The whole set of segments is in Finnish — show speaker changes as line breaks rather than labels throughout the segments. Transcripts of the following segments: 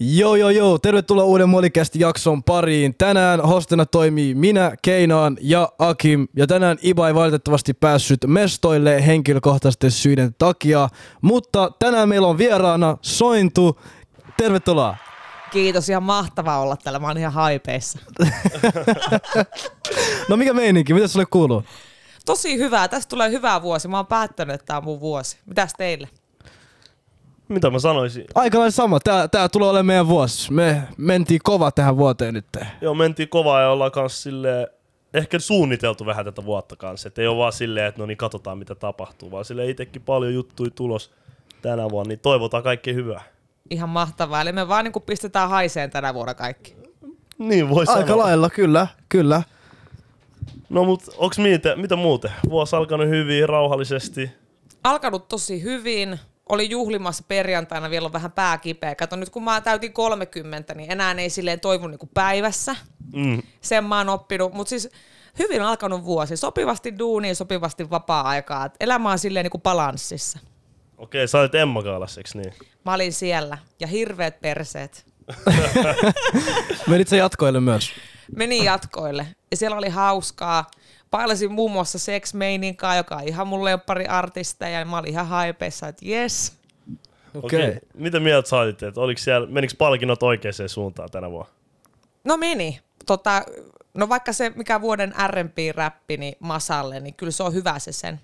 Joo, joo, joo. Tervetuloa uuden Molikästi jakson pariin. Tänään hostena toimii minä, Keinaan ja Akim. Ja tänään Iba ei valitettavasti päässyt mestoille henkilökohtaisten syiden takia. Mutta tänään meillä on vieraana Sointu. Tervetuloa.
Kiitos, ihan mahtavaa olla täällä. Mä oon ihan haipeissa.
No mikä meininki? Mitä sulle kuuluu?
Tosi hyvää. Tästä tulee hyvä vuosi. Mä oon päättänyt, että tää on mun vuosi. Mitäs teille?
Mitä mä sanoisin?
Aika lailla sama. Tää, tää tulee olemaan meidän vuosi. Me mentiin kova tähän vuoteen nyt.
Joo, mentiin kovaa ja ollaan kans silleen, ehkä suunniteltu vähän tätä vuotta kanssa. Että ei ole vaan silleen, että no niin katsotaan mitä tapahtuu, vaan sille itsekin paljon juttuja tulos tänä vuonna, niin toivotaan kaikkea hyvää.
Ihan mahtavaa. Eli me vaan niin pistetään haiseen tänä vuonna kaikki.
Niin voi
Aika
sanoa.
lailla, kyllä, kyllä.
No mut onks mitä, mitä muuten? Vuosi alkanut hyvin, rauhallisesti.
Alkanut tosi hyvin. Oli juhlimassa perjantaina, vielä on vähän pää kipeä. Kato, nyt kun mä täytin 30, niin enää ei silleen toivu niin päivässä.
Mm.
Sen mä oon oppinut. Mutta siis hyvin alkanut vuosi. Sopivasti duuniin, sopivasti vapaa-aikaa. Et Elämä on silleen niin kuin balanssissa.
Okei, sä olit Emma Kaalas, eiks niin?
Mä olin siellä. Ja hirveät perseet.
Menit sä jatkoille myös?
Menin jatkoille. Ja siellä oli hauskaa. Pailasin muun muassa Sex Meininkaa, joka on ihan mun lemppari artista. Ja mä olin ihan haipeissa, että yes.
Okei. Okay.
Mitä mieltä sä olit, että oliko siellä, menikö palkinnot oikeaan suuntaan tänä vuonna?
No meni. Tota, no vaikka se, mikä vuoden R&B-räppi, niin Masalle, niin kyllä se on hyvä se sen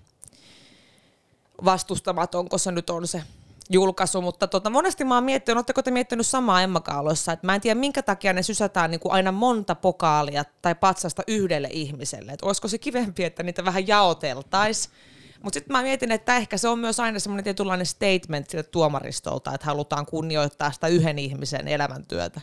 vastustamaton, kun se nyt on se julkaisu, mutta tota, monesti mä oon miettinyt, oletteko te miettinyt samaa Emmakaaloissa, että mä en tiedä minkä takia ne sysätään niin kuin aina monta pokaalia tai patsasta yhdelle ihmiselle, että olisiko se kivempi, että niitä vähän jaoteltaisiin. Mutta sitten mä mietin, että ehkä se on myös aina semmoinen tietynlainen statement sille tuomaristolta, että halutaan kunnioittaa sitä yhden ihmisen elämäntyötä.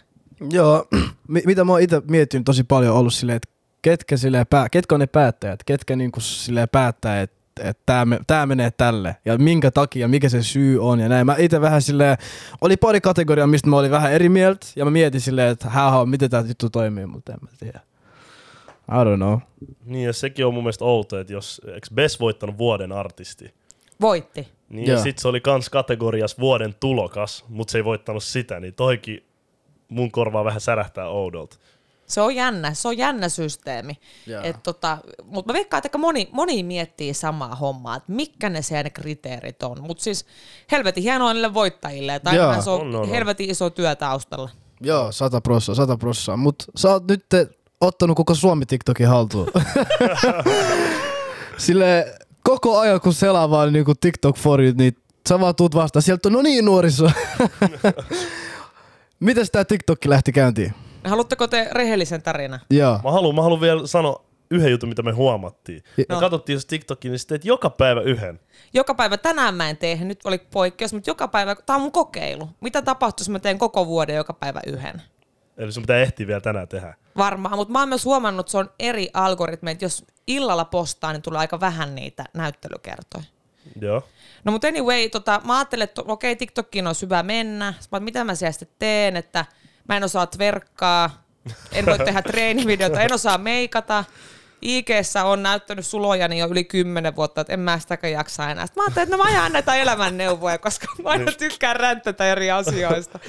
Joo, mi- mitä mä oon itse miettinyt tosi paljon ollut silleen, että ketkä, silleen pää- ketkä on ne päättäjät, ketkä niinku silleen päättää, että että tämä me, tää menee tälle ja minkä takia, mikä se syy on ja näin. Mä itse vähän silleen, oli pari kategoriaa, mistä mä olin vähän eri mieltä ja mä mietin silleen, että hää, miten tämä juttu toimii, mutta en mä tiedä. I don't know.
Niin ja sekin on mun mielestä outo, että jos, eikö Bess voittanut vuoden artisti?
Voitti.
Niin
Joo.
ja sit se oli kans kategorias vuoden tulokas, mutta se ei voittanut sitä, niin toikin mun korvaa vähän särähtää oudolta.
Se on jännä, se on jännä systeemi. Et tota, Mutta mä veikkaan, että aika moni, moni miettii samaa hommaa, että mitkä ne sen kriteerit on. Mutta siis helvetin hienoa niille voittajille, että
Joo.
ainahan se on,
On, on, on.
helvetin iso työ taustalla.
Joo, sata prossaa, sata prossaa. Mut sä oot nyt ottanut koko Suomi TikTokin haltuun. Sille koko ajan kun selaa vaan niinku TikTok for you, niin sä vaan tuut vastaan. Sieltä on, no niin nuoriso. Mites tää TikTok lähti käyntiin?
Haluatteko te rehellisen tarinan?
Joo.
Mä haluan, mä haluan vielä sanoa yhden jutun, mitä me huomattiin. Me
No.
katsottiin jos TikTokin, niin sitten teet joka päivä yhden.
Joka päivä, tänään mä en tee, nyt oli poikkeus, mutta joka päivä, tää on mun kokeilu. Mitä tapahtuisi, jos mä teen koko vuoden joka päivä yhden?
Eli sun pitää ehtiä vielä tänään tehdä.
Varmaan, mutta mä oon myös huomannut, että se on eri algoritmeja, että jos illalla postaa, niin tulee aika vähän niitä näyttelykertoja.
Joo.
No mutta anyway, tota, mä ajattelin, että okei, TikTokkiin on hyvä mennä. Mä, mitä mä siellä sitten teen, että mä en osaa tverkkaa, en voi tehdä treenivideota, en osaa meikata. ig on näyttänyt sulojani jo yli kymmenen vuotta, että en mä sitäkään jaksa enää. Sitten mä ajattelin, että no mä jaan näitä elämänneuvoja, koska mä aina tykkään ränttätä eri asioista.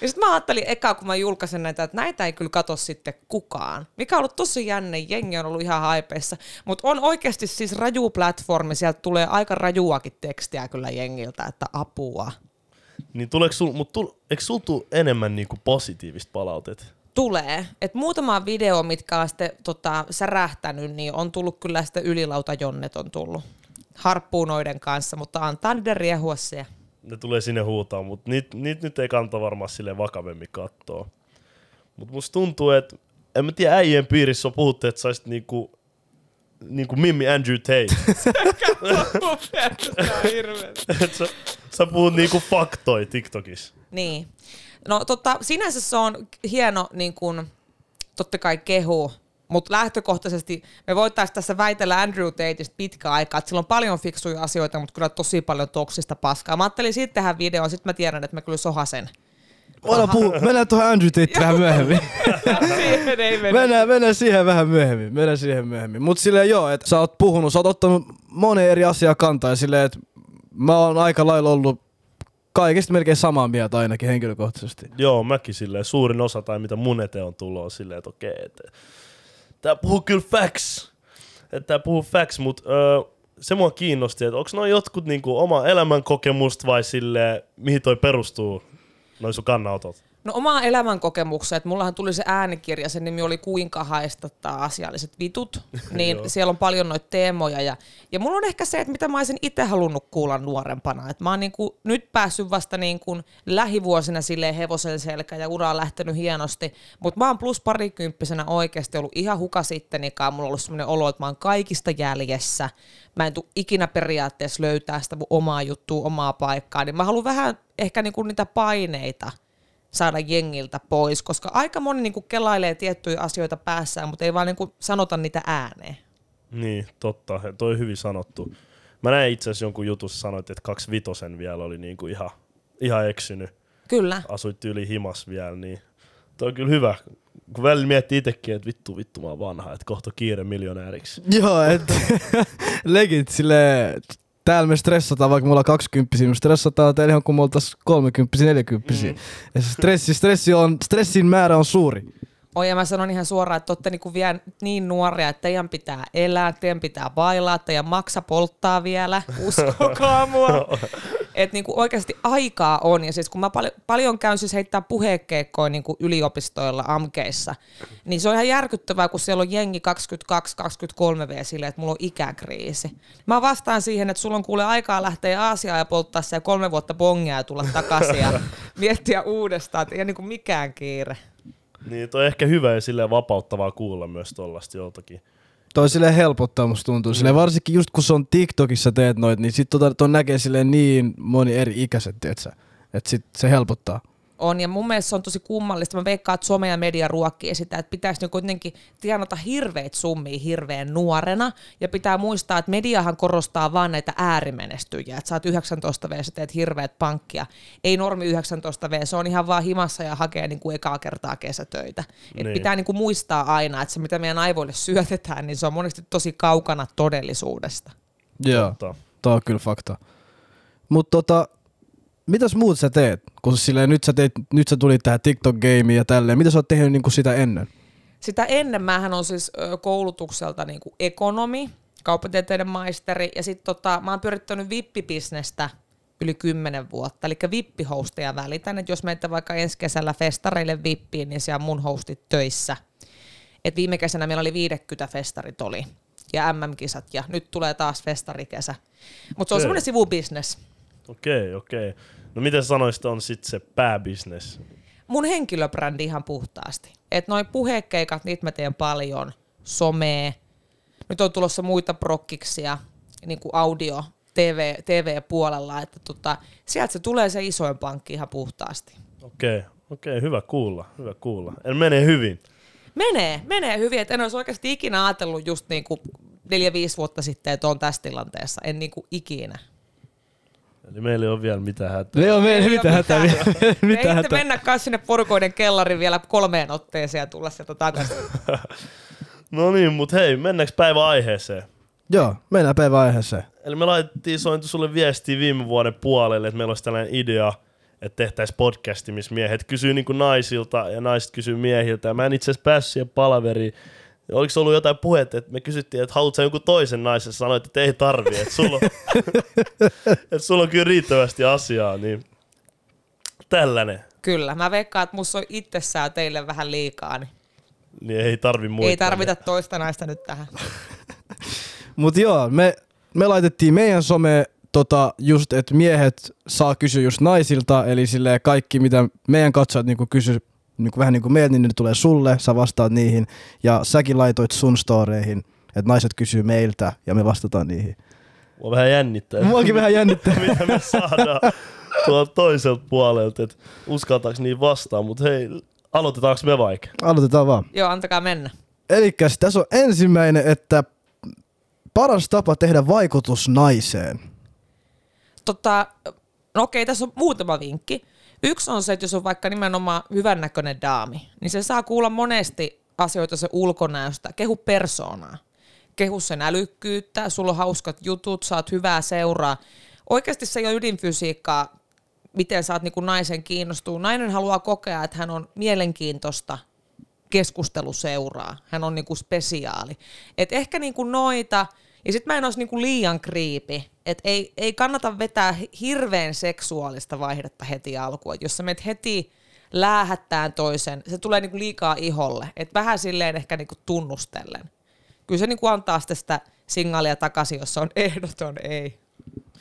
Ja sitten mä ajattelin eka, kun mä julkaisen näitä, että näitä ei kyllä katso sitten kukaan. Mikä on ollut tosi jänne, jengi on ollut ihan haipeissa. Mutta on oikeasti siis raju platformi, sieltä tulee aika rajuakin tekstiä kyllä jengiltä, että apua.
Niin tuleeko sul, mut tul, eikö sul tuu enemmän niinku positiivista palautet?
Tulee. Et muutama video, mitkä on sitten tota, särähtänyt, niin on tullut kyllä sitten ylilauta-jonnet on tullut harppuunoiden kanssa, mutta antaa niiden riehua siellä.
Ne tulee sinne huutaa, mutta niitä niit nyt ei kannata varmaan sille vakavemmin katsoa. Mutta musta tuntuu, että en mä tiedä, äijien piirissä on puhuttu, että saisit niinku, niinku Mimmi Andrew Tate. Et sä, sä puhut niinku faktoi TikTokissa.
Niin. No tota, sinänsä se on hieno niin kun, totta kai kehu, mutta lähtökohtaisesti me voitaisiin tässä väitellä Andrew Tateista pitkä aikaa, että sillä on paljon fiksuja asioita, mutta kyllä tosi paljon toksista paskaa. Mä ajattelin siitä tehdä video, sitten mä tiedän, että mä kyllä sohasen.
Voidaan puhua. Mennään tuohon Andrew Tate vähän myöhemmin.
Siihen ei mennä.
mennään, mennään siihen vähän myöhemmin. Mennään siihen myöhemmin. Mut silleen joo, että sä oot puhunut, sä oot ottanut moneen eri asiaa kantaa ja silleen, että mä oon aika lailla ollut kaikesta melkein samaa mieltä ainakin henkilökohtaisesti.
Joo, mäkin silleen, suurin osa tai mitä mun eteen on tullut on silleen, että okei, että tää puhuu kyllä facts. Että tää puhuu facts, mut öö, se mua kiinnosti, että onko noin jotkut niinku oma elämän kokemusta vai sille mihin toi perustuu, noin sun kannanotot?
No oma elämänkokemukseen, että mullahan tuli se äänikirja, sen nimi oli Kuinka haistattaa asialliset vitut, niin siellä on paljon noita teemoja. Ja, ja mulla on ehkä se, että mitä mä olisin itse halunnut kuulla nuorempana. Että mä oon niinku nyt päässyt vasta niinku lähivuosina silleen hevosen selkä ja ura on lähtenyt hienosti, mutta mä oon plus parikymppisenä oikeasti ollut ihan huka sittenikaan. Mulla on ollut sellainen olo, että mä oon kaikista jäljessä. Mä en tule ikinä periaatteessa löytää sitä mun omaa juttua, omaa paikkaa. Niin mä haluan vähän ehkä niinku niitä paineita saada jengiltä pois, koska aika moni niinku kelailee tiettyjä asioita päässään, mutta ei vaan niinku sanota niitä ääneen.
Niin, totta. Ja Toi on hyvin sanottu. Mä näin itse asiassa jonkun jutussa sanoit, että kaksi vitosen vielä oli niinku ihan, ihan eksynyt.
Kyllä.
Asuit yli himas vielä, niin toi on kyllä hyvä. Kun välillä miettii itsekin, että vittu, vittu mä oon vanha, että kohta kiire miljonääriksi.
Joo, et legit sille täällä me stressataan, vaikka mulla on 20 me stressataan teillä ihan kun me oltais 30 40 mm. Ja se stressi, stressi on, stressin määrä on suuri.
Oi, ja mä sanon ihan suoraan, että olette niinku vielä niin nuoria, että teidän pitää elää, teidän pitää bailaa, teidän maksa polttaa vielä, uskokaa mua. Että niinku oikeasti aikaa on, ja siis kun mä pal- paljon käyn siis heittää puhekeikkoja niinku yliopistoilla, amkeissa, niin se on ihan järkyttävää, kun siellä on jengi 22-23 V silleen, että mulla on ikäkriisi. Mä vastaan siihen, että sulla on kuule aikaa lähteä Aasiaan ja polttaa se kolme vuotta bongia ja tulla takaisin ja miettiä uudestaan, että ei niinku mikään kiire.
Niin, toi on ehkä hyvä ja silleen vapauttavaa kuulla myös tollasta joltakin.
Toi silleen helpottaa musta tuntuu. Silleen varsinkin just kun se on TikTokissa teet noit, niin sit tota, ton näkee silleen niin moni eri ikäiset, tietsä. Että sit se helpottaa.
On, ja mun mielestä se on tosi kummallista. Mä veikkaan, että some ja media ruokkii sitä, että pitäisi niin kuitenkin tienata hirveitä summia hirveän nuorena, ja pitää muistaa, että mediahan korostaa vaan näitä äärimenestyjiä, että sä oot 19 V, sä teet hirveät pankkia. Ei normi 19 V, se on ihan vaan himassa ja hakee niin kuin ekaa kertaa kesätöitä. Et
Niin.
pitää niin kuin muistaa aina, että se mitä meidän aivoille syötetään, niin se on monesti tosi kaukana todellisuudesta.
Joo,
Totta.
toi on kyllä fakta. Mut tota, mitäs muut sä teet? Kun silleen nyt sä, teit, nyt sä tulit tähän TikTok-gameen ja tälleen. Mitä sä oot tehnyt niinku sitä ennen?
Sitä ennen mähän on siis koulutukselta niin kuin ekonomi, kauppatieteiden maisteri, ja sitten tota, mä oon pyörittänyt vippibisnestä yli 10 vuotta, eli vippihosteja välitän, että jos meitä vaikka ensi kesällä festareille vippiin, niin siellä on mun hostit töissä. Et viime kesänä meillä oli 50 festarit oli, ja MM-kisat, ja nyt tulee taas festarikesä. Mutta se on semmoinen sivubisnes.
Okei, okei. No miten sanoisit on sitten se pääbusiness?
mun henkilöbrändi ihan puhtaasti. Että noi puhekeikat, niitä mä teen paljon, somee. Nyt on tulossa muita prokkiksia, niin kuin audio, TV, TV-puolella, että tota, sieltä se tulee se isoin pankki ihan puhtaasti.
Okei, okei, hyvä kuulla, hyvä kuulla. En mene hyvin.
Menee, menee hyvin, että en olisi oikeasti ikinä ajatellut just niin kuin neljä-viisi vuotta sitten, että on tässä tilanteessa. En niin kuin ikinä.
Eli meillä ei ole vielä mitään hätää.
Ei oo meillä
Ei
mitään hätää.
mitään.
Mitä
Mitä
hätää?
mennä kanssa sinne porukoiden kellariin vielä kolmeen otteeseen ja tulla sieltä takaisin.
No niin, mut hei, mennäänkö päivän aiheeseen?
Joo, mennään päivän aiheeseen.
Eli me laitettiin sointu sulle viestiä viime vuoden puolelle, että meillä olisi tällainen idea, että tehtäisiin podcasti, missä miehet kysyy niin kuin naisilta ja naiset kysyy miehiltä. Ja mä en itse asiassa päässyt siihen palaveriin. Oliko se ollut jotain puhetta, että me kysyttiin, että haluatko jonkun toisen naisen, sanoit, että ei tarvii, että sulla, on, että sulla on kyllä riittävästi asiaa, niin tällainen,
Kyllä, mä veikkaan, että musta on itsessään teille vähän liikaa, niin
niin ei tarvi muuta.
ei tarvita toista naista nyt tähän.
Mut joo, me, me laitettiin meidän some tota, just, että miehet saa kysyä just naisilta, eli sille kaikki, mitä meidän katsojat niinku kysy, niinku vähän niin kuin meiltä, niin ne tulee sulle, sä vastaat niihin, ja säkin laitoit sun storeihin, että naiset kysyy meiltä, ja me vastataan niihin.
Mua vähän jännittää.
Muakin vähän jännittää.
mitä me saadaan tuolta toiselta puolelta, että uskaltaako niin vastaan, mutta hei, aloitetaanko me vaikka?
Aloitetaan vaan.
Joo, antakaa mennä.
Elikkäs tässä on ensimmäinen, että paras tapa tehdä vaikutus naiseen.
Tota, no okei, tässä on muutama vinkki. Yksi on se, että jos on vaikka nimenomaan hyvännäköinen daami, niin se saa kuulla monesti asioita se ulkonäöstä. Kehu persoonaa. Kehu sen älykkyyttä, sulla on hauskat jutut, saat hyvää seuraa. Oikeasti se ei ole ydinfysiikkaa, miten saat niinku naisen kiinnostuu. Nainen haluaa kokea, että hän on mielenkiintoista keskusteluseuraa. Hän on niinku spesiaali. Et ehkä niinku noita, ja sitten mä en olisi niinku liian kriipi. Et ei, ei kannata vetää hirveän seksuaalista vaihdetta heti alkuun. Et jos sä menet heti läähättään toisen, se tulee niinku liikaa iholle. Et vähän silleen ehkä niinku tunnustellen. Kyllä se niinku antaa sitten sitä signaalia takaisin, jos se on ehdoton ei.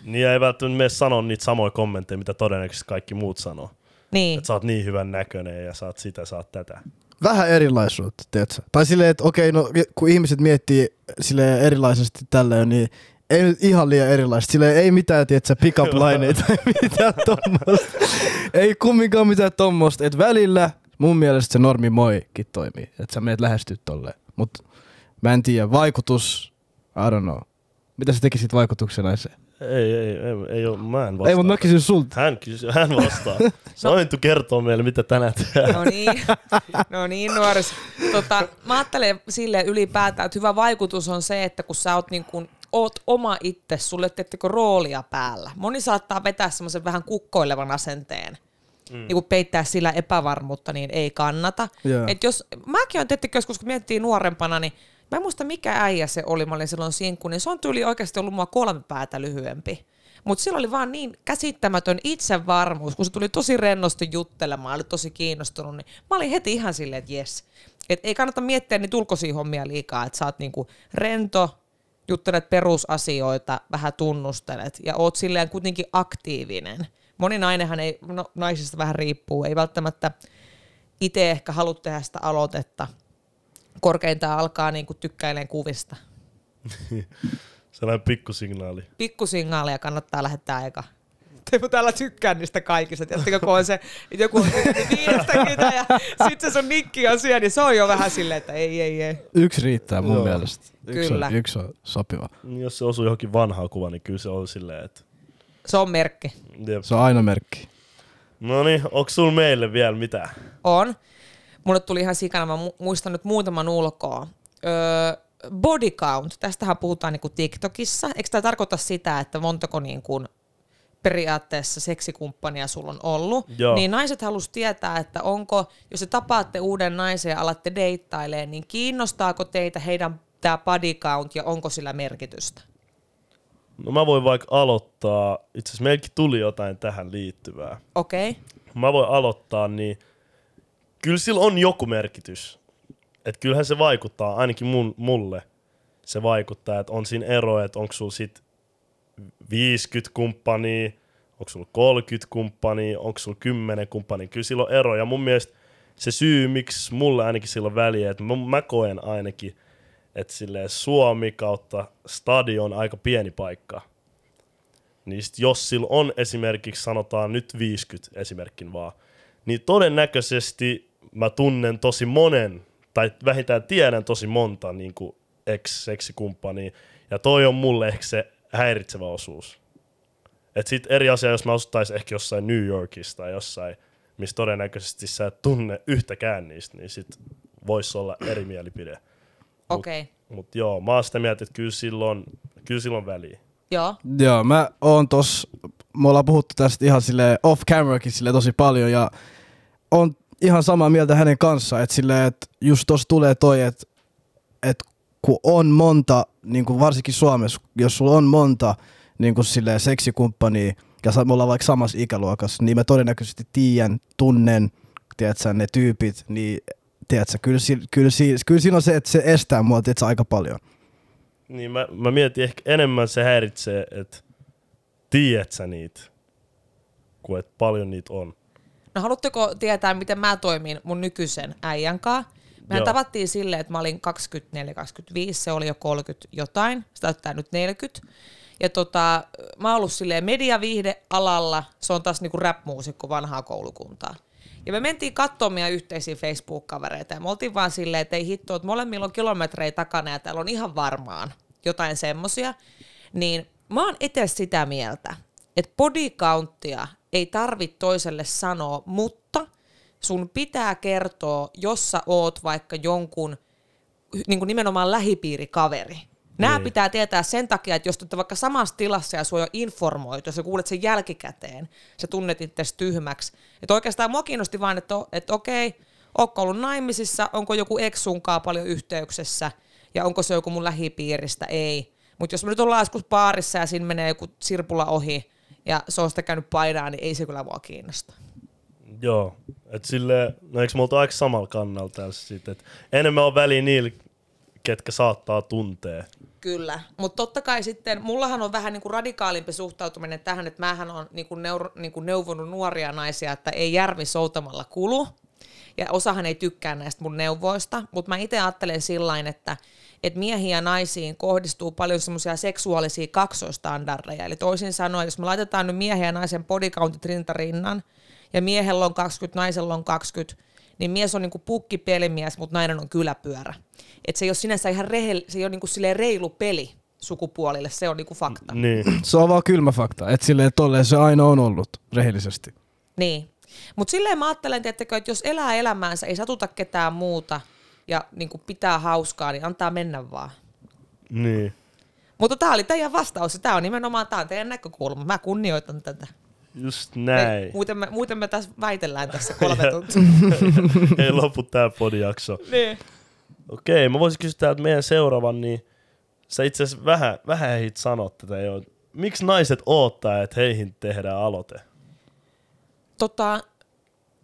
Niin ei välttämättä mene sanoa niitä samoja kommentteja, mitä todennäköisesti kaikki muut sanoo.
Niin.
Että sä oot niin hyvän näköinen ja sä oot sitä, oot tätä.
Vähän erilaisuutta, tiedätkö? Tai silleen, että okei, no kun ihmiset miettii sille erilaisesti tälleen, niin ei nyt ihan liian erilaista. Sille ei mitään, tiedätkö, pick-up tai mitään tommoista. ei kumminkaan mitään tommoista. Että välillä mun mielestä se normi moikin toimii. Että sä meet lähestyä tolleen. Mut mä en tiedä, vaikutus, I don't know. Mitä sä tekisit vaikutuksena naiseen?
Ei, ei, ei, ei ole, mä en vastaa.
Ei, mutta mä kysyn sulta.
Hän, kysy, hän vastaa. Sointu kertoo meille, mitä tänään tehdään.
No niin, no niin nuoris. Tota, mä ajattelen silleen ylipäätään, että hyvä vaikutus on se, että kun sä oot, niin kun, oot oma itse, sulle teettekö roolia päällä. Moni saattaa vetää semmoisen vähän kukkoilevan asenteen. Mm. Niin kun peittää sillä epävarmuutta, niin ei kannata.
Joo.
Et jos, mäkin on tietenkin joskus, kun miettii nuorempana, niin mä en muista mikä äijä se oli, mä olin silloin sinkku, niin se on tyyli oikeasti ollut mua kolme päätä lyhyempi. Mutta sillä oli vaan niin käsittämätön itsevarmuus, kun se tuli tosi rennosti juttelemaan, oli tosi kiinnostunut, niin mä olin heti ihan silleen, että jes. Et ei kannata miettiä niitä ulkoisia hommia liikaa, että sä oot niinku rento, juttelet perusasioita, vähän tunnustelet ja oot silleen kuitenkin aktiivinen. Moni nainenhan ei, no naisista vähän riippuu, ei välttämättä itse ehkä halua tehdä sitä aloitetta. Korkeintaan alkaa niinku tykkäileen kuvista.
Sellainen pikkusignaali.
pikkusignaalia kannattaa lähettää eka. Teemu täällä tykkää niistä kaikista. Tiedättekö, kun on se, joku on viidestäkymmentä ja sitten se sun nikki on siellä, niin se on jo vähän silleen, että ei, ei, ei.
Yksi riittää mun
Joo.
mielestä. Yksi
Kyllä.
On, yksi on sopiva.
Jos se osuu johonkin vanhaan kuvaan, niin kyllä se on silleen, että...
Se on merkki.
Jep.
Se on aina merkki.
No niin, onko sul meille vielä mitään?
On. Mulle tuli ihan sikana, mä mu- muistan nyt muutaman ulkoa. Öö, body count, tästähän puhutaan niinku TikTokissa. Eikö tämä tarkoita sitä, että montako niinku periaatteessa seksikumppania sulla on ollut?
Joo.
Niin naiset halus tietää, että onko, jos te tapaatte uuden naisen ja alatte deittailemaan, niin kiinnostaako teitä heidän tämä body count ja onko sillä merkitystä?
No mä voin vaikka aloittaa, itse asiassa meilläkin tuli jotain tähän liittyvää.
Okei. Okay.
Mä voin aloittaa, niin kyllä sillä on joku merkitys. Että kyllähän se vaikuttaa, ainakin mun, mulle se vaikuttaa, että on siinä ero, että onko sulla sit 50 kumppania, onko sulla 30 kumppania, onko sulla 10 kumppania. Kyllä sillä on ero ja mun mielestä se syy, miksi mulle ainakin sillä on väliä, että mä, mä koen ainakin, että Suomi kautta stadion on aika pieni paikka. Niin sit jos sillä on esimerkiksi, sanotaan nyt 50 esimerkkin vaan, niin todennäköisesti tunnen tosi monen, tai vähintään tiedän tosi monta niin kuin ex-seksikumppania, ja toi on mulle ehkä se häiritsevä osuus. Et sit eri asia, jos mä asuttaisin ehkä jossain New Yorkissa tai jossain, missä todennäköisesti sä et tunne yhtäkään niistä, niin sit voisi olla eri mielipide.
Okei. Okay.
Mutta joo, mä oon sitä mieltä, että kyllä silloin, kyllä silloin väliä.
Joo.
Joo, mä oon tos, me ollaan puhuttu tästä ihan sille off camerakin sille tosi paljon ja on ihan samaa mieltä hänen kanssaan, että sille, että just tossa tulee toi, että, että kun on monta, niin kuin varsinkin Suomessa, jos sulla on monta niin kuin sille seksikumppania ja me ollaan vaikka samassa ikäluokassa, niin mä todennäköisesti tiedän, tunnen, tiedätkö, ne tyypit, niin tiedätkö, kyllä, kyllä, kyllä siinä on se, että se estää mua, tiedätkö, aika paljon.
Niin mä, mä mietin ehkä enemmän se häiritsee, että tiedät sä niitä, kuin että paljon niitä on.
No haluatteko tietää, miten mä toimin mun nykyisen äijän kanssa? Mehän
Joo.
tavattiin silleen, että mä olin 24-25, se oli jo 30 jotain, se täyttää nyt 40. Ja tota, mä oon ollut silleen mediaviihdealalla, se on taas niinku rap-muusikko vanhaa koulukuntaa. Ja me mentiin katsomaan meidän yhteisiä Facebook-kavereita ja me oltiin vaan silleen, että ei hitto, että molemmilla on kilometrejä takana ja täällä on ihan varmaan jotain semmosia. Niin mä oon itse sitä mieltä, että body countia ei tarvitse toiselle sanoa, mutta sun pitää kertoa, jos sä oot vaikka jonkun niin kuin nimenomaan lähipiirikaveri, Nämä
Niin.
pitää tietää sen takia, että jos te olette vaikka samassa tilassa ja sua jo informoitu, jos sä kuulet sen jälkikäteen, sä tunnet itsesi tyhmäksi. Että oikeastaan mua kiinnosti vaan, että, että okei, ootko ollut naimisissa, onko joku ex sunkaan paljon yhteyksessä ja onko se joku mun lähipiiristä, ei. Mutta jos me nyt ollaan joskus baarissa ja siinä menee joku sirpulla ohi ja se on sitä käynyt painaa, niin ei se kyllä mua kiinnosta.
Joo, että sille, no eikö me oltu aika samalla kannalla tässä sitten, että enemmän on väliä niillä, ketkä saattaa tuntea.
Kyllä, mutta totta kai sitten, mullahan on vähän niin kuin radikaalimpi suhtautuminen tähän, että mähän on niin kuin neuro, niin kuin neuvonut nuoria naisia, että ei järvi soutamalla kulu, ja osahan ei tykkää näistä mun neuvoista, mutta mä itse ajattelen sillain, että että miehiin ja naisiin kohdistuu paljon semmoisia seksuaalisia kaksoistandardeja. Eli toisin sanoen, jos me laitetaan nyt miehen ja naisen bodycountit rintarinnan, ja miehellä on 20, naisella on 20, niin mies on niinku pukkipelimies, mutta nainen on kyläpyörä. Et se ei ole sinänsä ihan rehel, se ei ole niinku reilu peli sukupuolille, se on niinku fakta.
Niin,
Se on vaan kylmä fakta, että silleen tolleen se aina on ollut, rehellisesti.
Niin. Mutta silleen mä ajattelen, tiettäkö, että jos elää elämäänsä, ei satuta ketään muuta ja niinku pitää hauskaa, niin antaa mennä vaan.
niin.
Mutta tämä oli teidän vastaus ja tämä on nimenomaan tää on teidän näkökulma. Mä kunnioitan tätä.
Just
Ei,
näin.
muuten, me, muuten me tässä väitellään tässä kolme tuntia.
Ei lopu tää podijakso.
niin.
Okei, mä voisin kysyä täältä meidän seuraavan, niin sä itse asiassa vähän, vähän ehdit sanoa tätä jo. Miksi naiset oottaa, että heihin tehdään aloite?
Tota,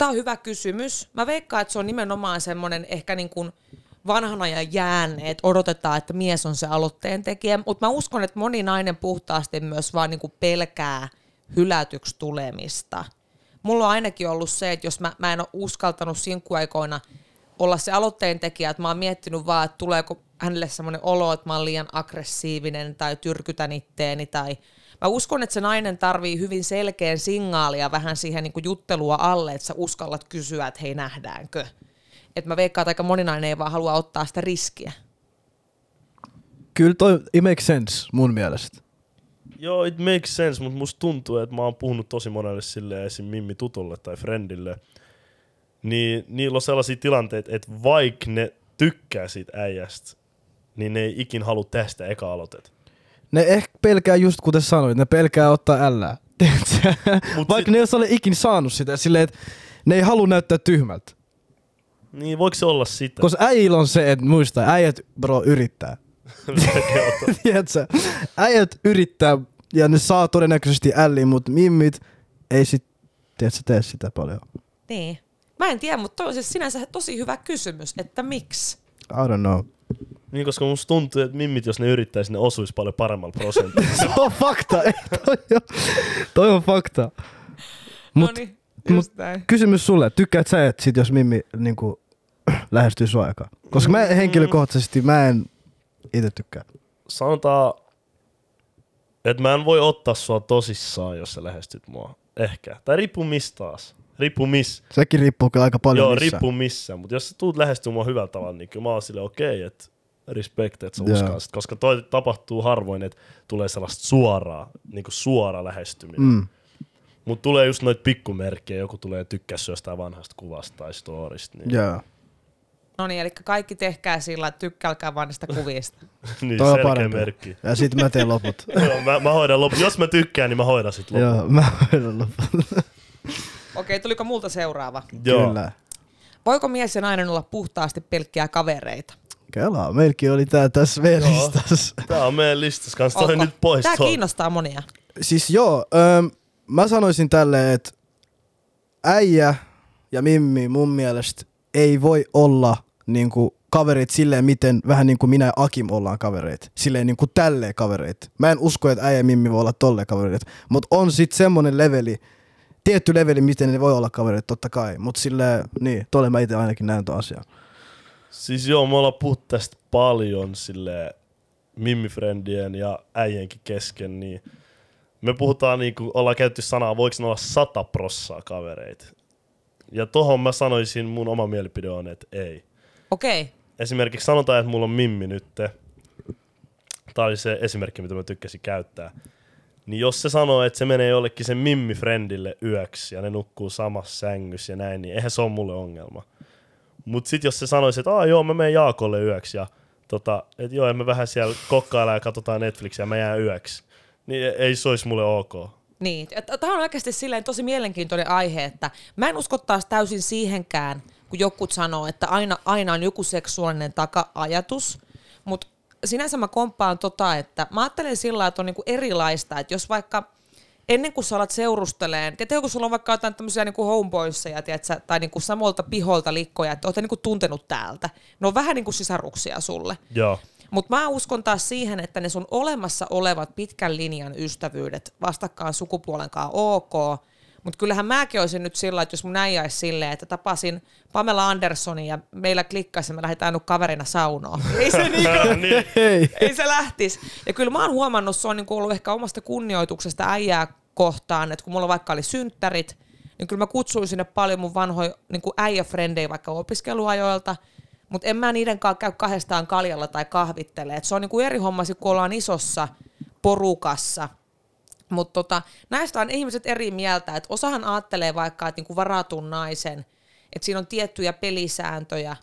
tämä on hyvä kysymys. Mä veikkaan, että se on nimenomaan semmoinen ehkä niin kuin vanhana ja jäänne, että odotetaan, että mies on se aloitteen tekijä. Mutta mä uskon, että moni nainen puhtaasti myös vaan niin kuin pelkää hylätyksi tulemista. Mulla on ainakin ollut se, että jos mä, mä en ole uskaltanut sinkkuaikoina olla se aloitteen tekijä, että mä oon miettinyt vaan, että tuleeko hänelle semmoinen olo, että mä oon liian aggressiivinen tai tyrkytän itteeni tai Mä uskon, että se nainen tarvii hyvin selkeän signaalia vähän siihen niin kuin juttelua alle, että sä uskallat kysyä, että hei nähdäänkö. Et mä veikkaan, että aika moni nainen ei vaan halua ottaa sitä riskiä.
Kyllä toi, it makes sense mun mielestä.
Joo, it makes sense, mutta musta tuntuu, että mä oon puhunut tosi monelle sille esim. Mimmi tutulle tai friendille, niin niillä on sellaisia tilanteita, että vaikka ne tykkää siitä äijästä, niin ne ei ikin halua tästä eka aloitet.
Ne ehkä pelkää just kuten sanoit, ne pelkää ottaa ällää. Vaikka
sit-
ne ei ole ikin saanut sitä silleen, että ne ei halua näyttää tyhmältä.
Niin voiko se olla sitä?
Koska äijillä on se, että muista, äijät bro yrittää. Tiedätkö? Äijät yrittää ja ne saa todennäköisesti älliin, mutta mimmit ei sit, tiedätkö, tee sitä paljon.
Niin. Mä en tiedä, mutta toi on siis sinänsä tosi hyvä kysymys, että miksi?
I don't know.
Niin, koska musta tuntuu, että mimmit, jos ne yrittäisi, ne osuisi paljon paremmalla prosentilla.
Se on fakta, ei toi on, toi on fakta. Mut,
no niin,
mut-
näin.
Kysymys sulle, tykkäät sä, että sit jos Mimmi niinku, lähestyy sua aikaa? Koska mä henkilökohtaisesti mä en itse tykkää.
Sanotaan, että mä en voi ottaa sua tosissaan, jos sä lähestyt mua. Ehkä. Tai riippuu mistä taas. Riippuu missä.
Sekin riippuu aika paljon
Joo,
missä.
riippuu missä. Mutta jos sä tuut lähestyä mua hyvällä tavalla, niin kyllä mä oon silleen okei, okay, että respect, että sä
Joo.
uskallat. Koska toi tapahtuu harvoin, että tulee sellaista suoraa, niin kuin suora lähestyminen.
Mm.
Mutta tulee just noita pikkumerkkejä, joku tulee tykkää jostain vanhasta kuvasta tai storista. Niin,
Joo.
No niin, eli kaikki tehkää sillä, että tykkälkää vaan niistä kuvista.
niin
Toi on
selkeä
parempi.
merkki.
Ja sit mä teen loput.
Joo, mä, mä hoidan loput. Jos mä tykkään, niin mä hoidan sit loput.
Joo, mä hoidan loput.
Okei, tuliko multa seuraava?
Joo.
Kyllä.
Voiko mies ja nainen olla puhtaasti pelkkiä kavereita?
Kelaa, meilläkin oli tää tässä meidän
Joo.
listassa.
Tää on meidän listassa kanssa. Toi nyt pois
Tää kiinnostaa monia.
Siis joo, öö, mä sanoisin tälleen, että äijä ja Mimmi mun mielestä ei voi olla niinku kaverit silleen, miten vähän niin kuin minä ja Akim ollaan kavereita. Silleen niin kuin tälleen kavereita. Mä en usko, että äijä ja Mimmi voi olla tolleen kavereita. Mutta on sit semmonen leveli, tietty leveli, miten ne voi olla kavereita, totta kai. Mutta silleen, niin, tolle mä itse ainakin näen tuon asian.
Siis joo, me ollaan puhuttu tästä paljon sille mimmifriendien ja äijenkin kesken, niin me puhutaan niinku, ollaan käytetty sanaa, voiko ne olla sata prossaa kavereita. Ja tohon mä sanoisin, mun oma mielipide on, että ei.
Okei,
Esimerkiksi sanotaan, että mulla on mimmi nytte. Tämä oli se esimerkki, mitä mä tykkäsin käyttää. Niin jos se sanoo, että se menee jollekin sen mimmi-friendille yöksi ja ne nukkuu samassa sängyssä ja näin, niin eihän se ole mulle ongelma. Mut sit jos se sanoisi, että Aa, joo, mä menen Jaakolle yöksi ja tota, että joo, emme vähän siellä kokkailla ja katsotaan Netflixiä, mä jään yöksi. Niin ei- ei se olisi mulle ok.
Niin, tämä on oikeasti silleen tosi mielenkiintoinen aihe, että mä en usko taas täysin siihenkään, kun joku sanoo, että aina, aina on joku seksuaalinen taka-ajatus, mutta sinänsä mä komppaan tota, että mä ajattelen sillä että on niinku erilaista, että jos vaikka ennen kuin sä alat seurusteleen, tiedätkö, kun sulla on vaikka jotain tämmöisiä niinku homeboysseja, tiedätkö, tai niinku samalta piholta likkoja, että ootte niinku tuntenut täältä. Ne on vähän niin kuin sisaruksia sulle.
Joo.
Mutta mä uskon taas siihen, että ne sun olemassa olevat pitkän linjan ystävyydet vastakkaan sukupuolenkaan ok. Mutta kyllähän mäkin olisin nyt sillä, että jos mun äijä olisi silleen, että tapasin Pamela Andersonin ja meillä klikkaisi ja me lähdetään nyt kaverina saunoon. Ei se, niinku,
niin,
ei se lähtisi. Ja kyllä mä oon huomannut, se on niinku ollut ehkä omasta kunnioituksesta äijää kohtaan, että kun mulla vaikka oli synttärit, niin kyllä mä kutsuin sinne paljon mun vanhoja niin äijäfrendejä vaikka opiskeluajoilta, mutta en mä niiden kanssa käy kahdestaan kaljalla tai kahvittele. Et se on niinku eri homma, kun ollaan isossa porukassa. Mutta tota, näistä on ihmiset eri mieltä, että osahan ajattelee vaikka, että niinku varatun naisen, että siinä on tiettyjä pelisääntöjä,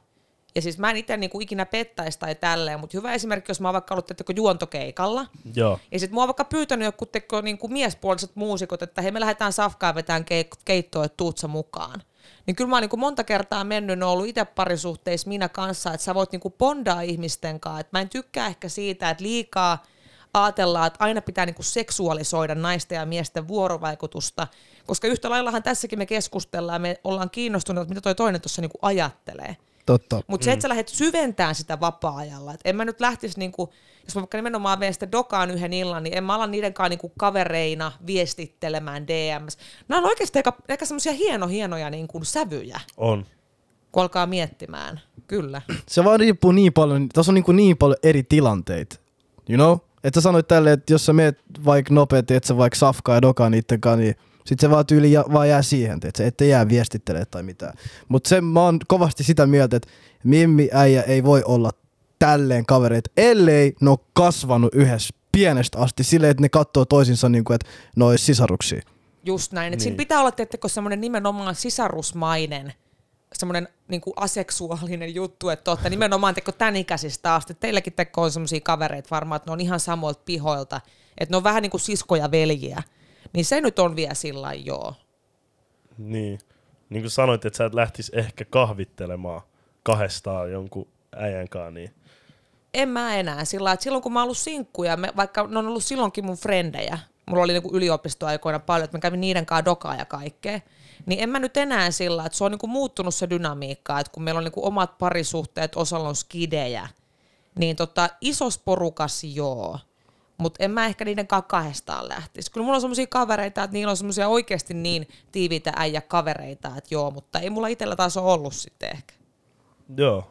ja siis mä en itse niinku ikinä pettäisi tai tälleen, mutta hyvä esimerkki, jos mä oon vaikka ollut teettekö, juontokeikalla,
joo.
ja sitten mua on vaikka pyytänyt joku teko, niinku miespuoliset muusikot, että hei me lähdetään safkaan vetään keik- keittoa, että tuut sä mukaan. Niin kyllä mä oon niinku monta kertaa mennyt, ollut itse parisuhteissa minä kanssa, että sä voit niinku bondaa ihmisten kanssa. Et mä en tykkää ehkä siitä, että liikaa ajatellaan, että aina pitää niinku seksuaalisoida naisten ja miesten vuorovaikutusta, koska yhtä laillahan tässäkin me keskustellaan, me ollaan kiinnostuneita, mitä toi toinen tuossa niinku ajattelee.
Totta.
Mutta se, että sä lähdet syventämään sitä vapaa-ajalla, että en mä nyt lähtisi, niinku, jos mä vaikka nimenomaan veen sitä dokaan yhden illan, niin en mä ala niiden kanssa niinku kavereina viestittelemään DMs. Nämä on oikeasti aika, aika semmoisia hieno, hienoja niinku sävyjä,
On.
kun alkaa miettimään. Kyllä.
Se vaan riippuu niin paljon, tässä on niin, niin paljon eri tilanteita, you know? Että sä sanoit tälleen, että jos sä meet vaikka nopeasti, että sä vaikka safkaa ja dokaa niitten kanssa, niin sit se vaan tyyli ja, vaan jää siihen, että ettei jää viestittelee tai mitään. Mutta se mä oon kovasti sitä mieltä, että Mimmi äijä ei voi olla tälleen kavereita, ellei ne ole kasvanut yhdessä pienestä asti silleen, että ne katsoo toisinsa niin kuin, että ne olisi sisaruksia.
Just näin. Että
Niin.
siinä pitää olla, teettekö semmoinen nimenomaan sisarusmainen, semmoinen niin aseksuaalinen juttu, että olette nimenomaan teko tämän ikäisistä asti. Teilläkin teko on semmoisia kavereita varmaan, että ne on ihan samoilta pihoilta, että ne on vähän niin kuin siskoja veljiä. Niin se nyt on vielä sillä joo.
Niin. Niin kuin sanoit, että sä et lähtis ehkä kahvittelemaan kahdestaan jonkun äijän kanssa, niin
En mä enää sillä että silloin kun mä oon ollut sinkkuja, me, vaikka ne on ollut silloinkin mun frendejä, mulla oli niinku yliopistoaikoina paljon, että mä kävin niiden kanssa dokaa ja kaikkea, niin en mä nyt enää sillä että se on niinku muuttunut se dynamiikka, että kun meillä on niinku omat parisuhteet, osalla on skidejä, niin tota, isos porukas joo, mutta en mä ehkä niiden kanssa kahdestaan lähtisi. Kyllä mulla on semmoisia kavereita, että niillä on semmoisia oikeasti niin tiiviitä äijä kavereita, että joo, mutta ei mulla itsellä taas ole ollut sitten ehkä.
joo.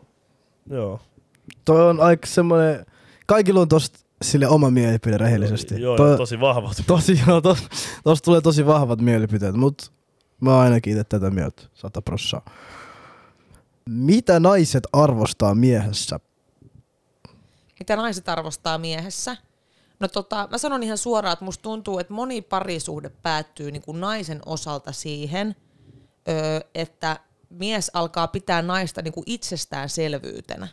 Joo.
Toi on aika semmoinen, kaikilla on tosta sille oma mielipide rehellisesti.
Joo,
Toi-
joo tosi vahvat.
Tosi, joo, tos, tos tulee tosi vahvat mielipiteet, mutta mä oon ainakin itse tätä mieltä, sata prossaa. Mitä naiset arvostaa miehessä?
mitä naiset arvostaa miehessä. No tota, mä sanon ihan suoraan, että musta tuntuu, että moni parisuhde päättyy niin kuin naisen osalta siihen, että mies alkaa pitää naista niin kuin itsestäänselvyytenä.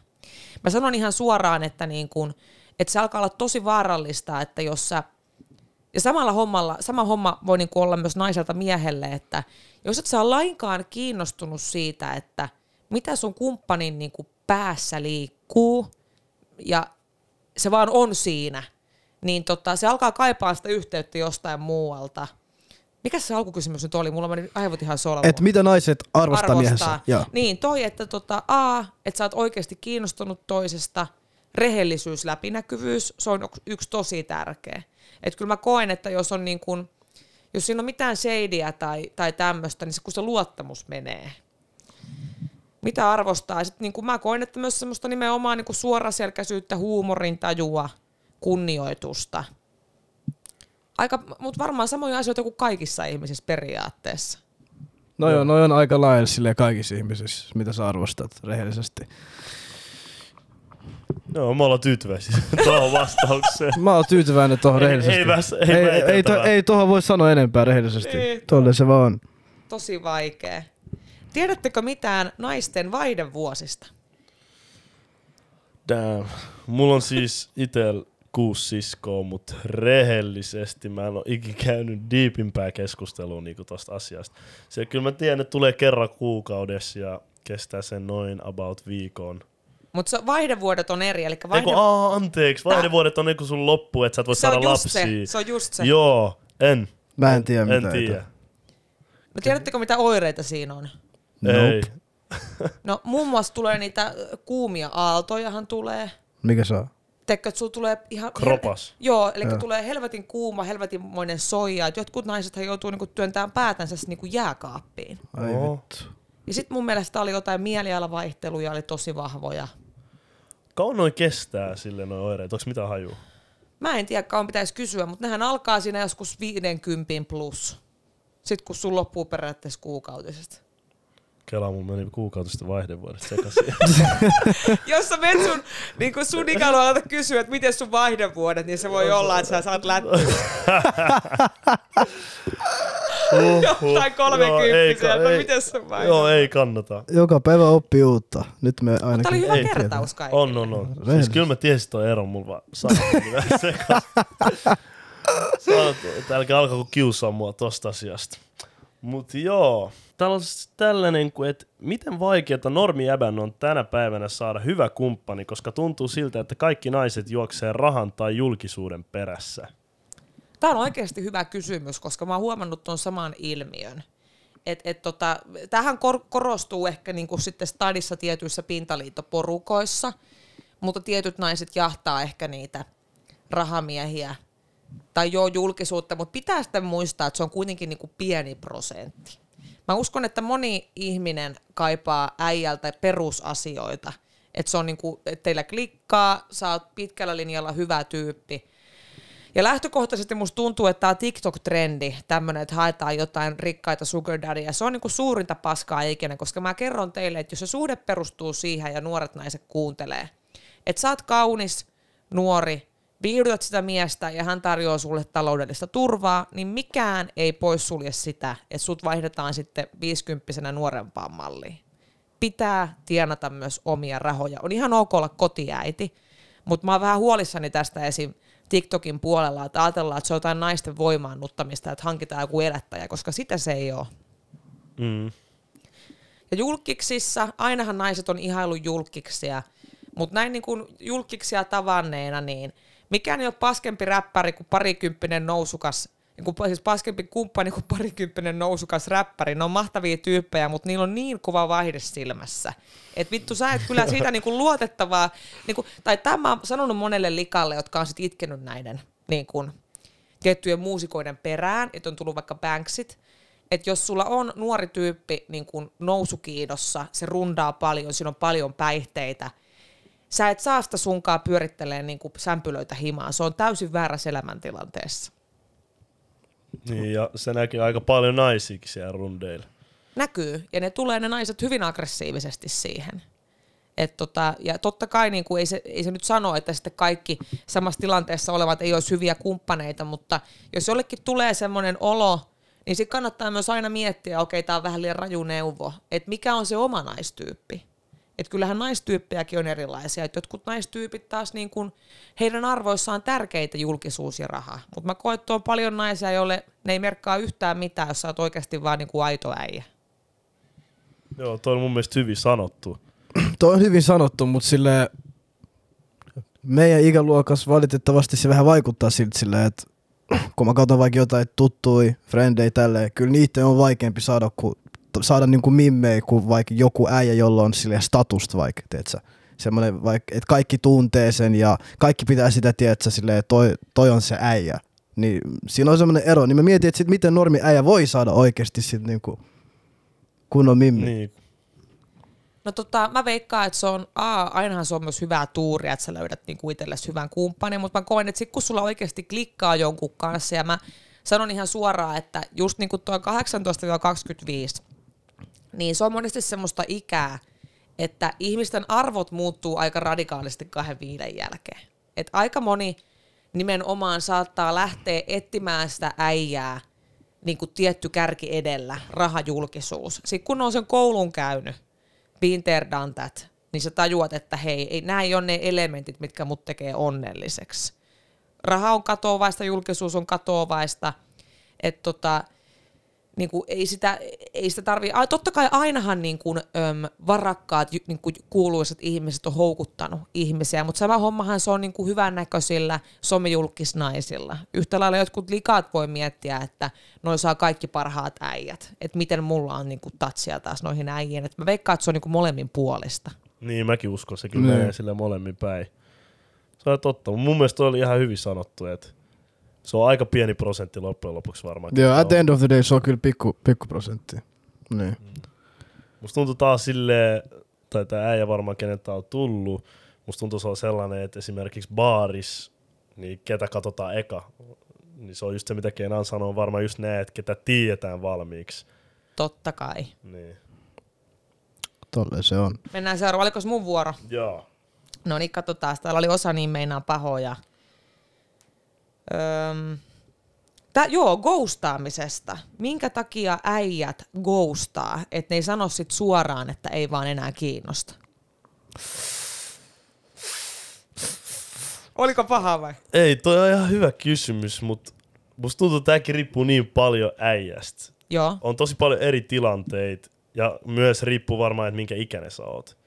Mä sanon ihan suoraan, että, niin kuin, että se alkaa olla tosi vaarallista, että jos sä ja samalla hommalla, sama homma voi niin kuin olla myös naiselta miehelle, että jos et ole lainkaan kiinnostunut siitä, että mitä sun kumppanin niin kuin päässä liikkuu, ja se vaan on siinä, niin tota, se alkaa kaipaa sitä yhteyttä jostain muualta. Mikä se alkukysymys nyt oli? Mulla meni aivot ihan solmuun.
Et mitä naiset arvostaa, miehessä? Joo.
Niin, toi, että tota, A, että sä oot oikeasti kiinnostunut toisesta, rehellisyys, läpinäkyvyys, se on yksi tosi tärkeä. Että kyllä mä koen, että jos on niin kun, jos siinä on mitään shadyä tai, tai tämmöistä, niin se, kun se luottamus menee. Mitä arvostaa? Sitten niin kuin mä koen, että myös semmoista nimenomaan niin kuin suoraselkäisyyttä, huumorintajua, kunnioitusta. Aika, mutta varmaan samoja asioita kuin kaikissa ihmisissä periaatteessa.
No joo, noi on aika lailla silleen kaikissa ihmisissä, mitä sä arvostat rehellisesti.
Joo, me ollaan tyytyväisiä tuohon vastaukseen.
Mä oon tyytyväinen tuohon
Ei-
rehellisesti.
ei väs- ei
ei, ei, to, ei tuohon voi sanoa enempää rehellisesti.
Ei,
Tolle se vaan on.
Tosi vaikea. Tiedättekö mitään naisten vaihdevuosista?
Damn. Mulla on siis itel kuusi siskoa, mutta rehellisesti mä en ole ikinä käynyt diipimpää keskustelua niinku tosta asiasta. Se kyllä mä tiedän, että tulee kerran kuukaudessa ja kestää sen noin about viikon.
Mutta vaihdevuodet on eri, eli
Vaihde... Eiku, aa, anteeksi, vaihdevuodet on niinku sun loppu, että sä et voi
se
saada
on just
lapsia.
se, se on just se.
Joo, en.
Mä en tiedä
en
mitä.
tiedä.
No tiedättekö mitä oireita siinä on?
Nope.
Ei.
No muun muassa tulee niitä kuumia aaltojahan tulee.
Mikä se on?
Teekö, että sulla tulee ihan...
Kropas.
Joo, eli
Joo.
tulee helvetin kuuma, helvetinmoinen soija. Et Jotkut naiset joutuu niinku työntämään päätänsä niinku jääkaappiin.
Ai vittu.
Ja sitten mun mielestä oli jotain mielialavaihteluja, oli tosi vahvoja.
Kauan noin kestää sille noin oireet? Onks mitä hajua?
Mä en tiedä, kauan pitäisi kysyä, mutta nehän alkaa siinä joskus 50 plus. Sitten kun sun loppuu periaatteessa kuukautisesti.
Kela mun meni kuukautista vaihdevuodesta sekaisin.
Jos sä menet sun, niin kun sun ikäluokalta kysyä, että miten sun vaihdevuodet, niin se voi olla, että sä saat lättyä jotain kolmekymppisiä, että miten sun vaihdevuodet.
Joo, ei kannata.
Joka päivä oppii uutta. Nyt me ainakin...
Tämä oli hyvä
Ei
kertaus kaikille.
On, on, on. Siis
Rehellisesti.
kyllä mä tiesin toi ero, mulla vaan sekaisin. Älkää alkako kiusaa mua tosta asiasta. Mut joo, siis tällainen, kuin, että miten vaikeaa normijäbän on tänä päivänä saada hyvä kumppani, koska tuntuu siltä, että kaikki naiset juoksee rahan tai julkisuuden perässä.
Tämä on oikeasti hyvä kysymys, koska mä oon huomannut tuon saman ilmiön. Et, et tota, tähän kor- korostuu ehkä niinku sitten stadissa tietyissä pintaliittoporukoissa, mutta tietyt naiset jahtaa ehkä niitä rahamiehiä tai joo julkisuutta, mutta pitää sitten muistaa, että se on kuitenkin niinku pieni prosentti. Mä uskon, että moni ihminen kaipaa äijältä perusasioita. Että se on niinku, että teillä klikkaa, sä oot pitkällä linjalla hyvä tyyppi, ja lähtökohtaisesti musta tuntuu, että tämä TikTok-trendi, tämmöinen, että haetaan jotain rikkaita sugar daddyja. Se on niinku suurinta paskaa ikinä, koska mä kerron teille, että jos se suhde perustuu siihen ja nuoret naiset kuuntelee, että sä oot kaunis, nuori, viihdytät sitä miestä ja hän tarjoaa sulle taloudellista turvaa, niin mikään ei poissulje sitä, että sut vaihdetaan sitten 50 nuorempaan malliin. Pitää tienata myös omia rahoja. On ihan ok olla kotiäiti, mutta mä oon vähän huolissani tästä esim. TikTokin puolella, että ajatellaan, että se on jotain naisten voimaannuttamista, että hankitaan joku elättäjä, koska sitä se ei ole.
Mm.
Ja julkiksissa, ainahan naiset on ihailu julkiksia, mutta näin niin kuin julkiksia tavanneena, niin mikään ei ole paskempi räppäri kuin parikymppinen nousukas, niin siis paskempi kumppani kuin parikymppinen nousukas räppäri. Ne on mahtavia tyyppejä, mutta niillä on niin kova vaihde silmässä. Et vittu, sä et kyllä siitä niinku luotettavaa, niinku, tai tämä mä oon sanonut monelle likalle, jotka on sit itkenyt näiden niin kuin, tiettyjen muusikoiden perään, että on tullut vaikka Banksit, että jos sulla on nuori tyyppi niin kuin nousukiidossa, se rundaa paljon, siinä on paljon päihteitä, sä et saa sitä sunkaa pyörittelee niin kuin sämpylöitä himaan. Se on täysin väärässä elämäntilanteessa.
Niin, ja se näkyy aika paljon naisiakin siellä rundeilla.
Näkyy, ja ne tulee ne naiset hyvin aggressiivisesti siihen. Et tota, ja totta kai niin kuin ei, se, ei se nyt sano, että sitten kaikki samassa tilanteessa olevat ei olisi hyviä kumppaneita, mutta jos jollekin tulee semmoinen olo, niin sitten kannattaa myös aina miettiä, okei, tämä on vähän liian raju neuvo, että mikä on se oma naistyyppi. Että kyllähän naistyyppejäkin on erilaisia. Et jotkut naistyypit taas, niin kun, heidän arvoissaan tärkeitä julkisuus ja raha. Mutta mä koen, että on paljon naisia, joille ne ei merkkaa yhtään mitään, jos sä oot oikeasti vaan niin kuin aito äijä.
Joo, toi on mun mielestä hyvin sanottu.
Toi on hyvin sanottu, mutta sille meidän ikäluokas valitettavasti se vähän vaikuttaa siltä silleen, että kun mä katson vaikka jotain tuttui, frendei tälleen, kyllä niitä on vaikeampi saada, kuin, saada niinku mimmei kuin vaikka joku äijä, jolla on sille statusta vaikka, tiedätkö? Semmoinen vaikka, että kaikki tuntee sen ja kaikki pitää sitä, tiedätkö, silleen, toi, toi on se äijä. Niin siinä on semmoinen ero, niin mä mietin, että sit miten normi äijä voi saada oikeasti sit niinku kunnon mimmi.
Niin.
No tota, mä veikkaan, että se on, aa, ainahan se on myös hyvää tuuria, että sä löydät niinku itsellesi hyvän kumppanin, mutta mä koen, että sit kun sulla oikeasti klikkaa jonkun kanssa, ja mä sanon ihan suoraan, että just niinku tuo 18-25, niin se on monesti semmoista ikää, että ihmisten arvot muuttuu aika radikaalisti kahden viiden jälkeen. Et aika moni nimenomaan saattaa lähteä etsimään sitä äijää, niin kuin tietty kärki edellä, rahajulkisuus. Sitten kun on sen koulun käynyt, done that, niin sä tajuat, että hei, ei, nämä ei ole ne elementit, mitkä mut tekee onnelliseksi. Raha on katoavaista, julkisuus on katoavaista, että tota, niin kuin ei sitä, ei sitä tarvii, ai, totta kai ainahan niin kuin, öm, varakkaat niin kuin kuuluisat ihmiset on houkuttanut ihmisiä, mutta sama hommahan se on niin kuin hyvännäköisillä somejulkisnaisilla. Yhtä lailla jotkut likat voi miettiä, että noin saa kaikki parhaat äijät, että miten mulla on niin kuin tatsia taas noihin äijiin, että mä veikkaan, että se on niin kuin molemmin puolesta.
Niin, mäkin uskon, sekin
Niin.
menee sille molemmin päin. Se on totta, mutta mun mielestä toi oli ihan hyvin sanottu, että se on aika pieni prosentti loppujen lopuksi varmaan.
Joo, at the end of the day se on kyllä pikku, pikku prosentti. Niin.
Musta tuntuu taas silleen, tai tää äijä varmaan kenet tää on tullut, musta tuntuu se on sellainen, että esimerkiksi baaris, niin ketä katsotaan eka, niin se on just se, mitä Kenan sanoo, varmaan just näin, että ketä tiedetään valmiiksi.
Totta kai.
Niin.
Tolleen se on.
Mennään seuraavaan. Oliko mun vuoro?
Joo.
No niin, katsotaan. Täällä oli osa niin meinaa pahoja. Öm, tää, joo, ghostaamisesta. Minkä takia äijät ghostaa, että ne ei sano sit suoraan, että ei vaan enää kiinnosta? Oliko paha vai?
Ei, toi on ihan hyvä kysymys, mutta musta tuntuu, että tääkin riippuu niin paljon äijästä.
Joo.
On tosi paljon eri tilanteita ja myös riippuu varmaan, että minkä ikäinen sä oot.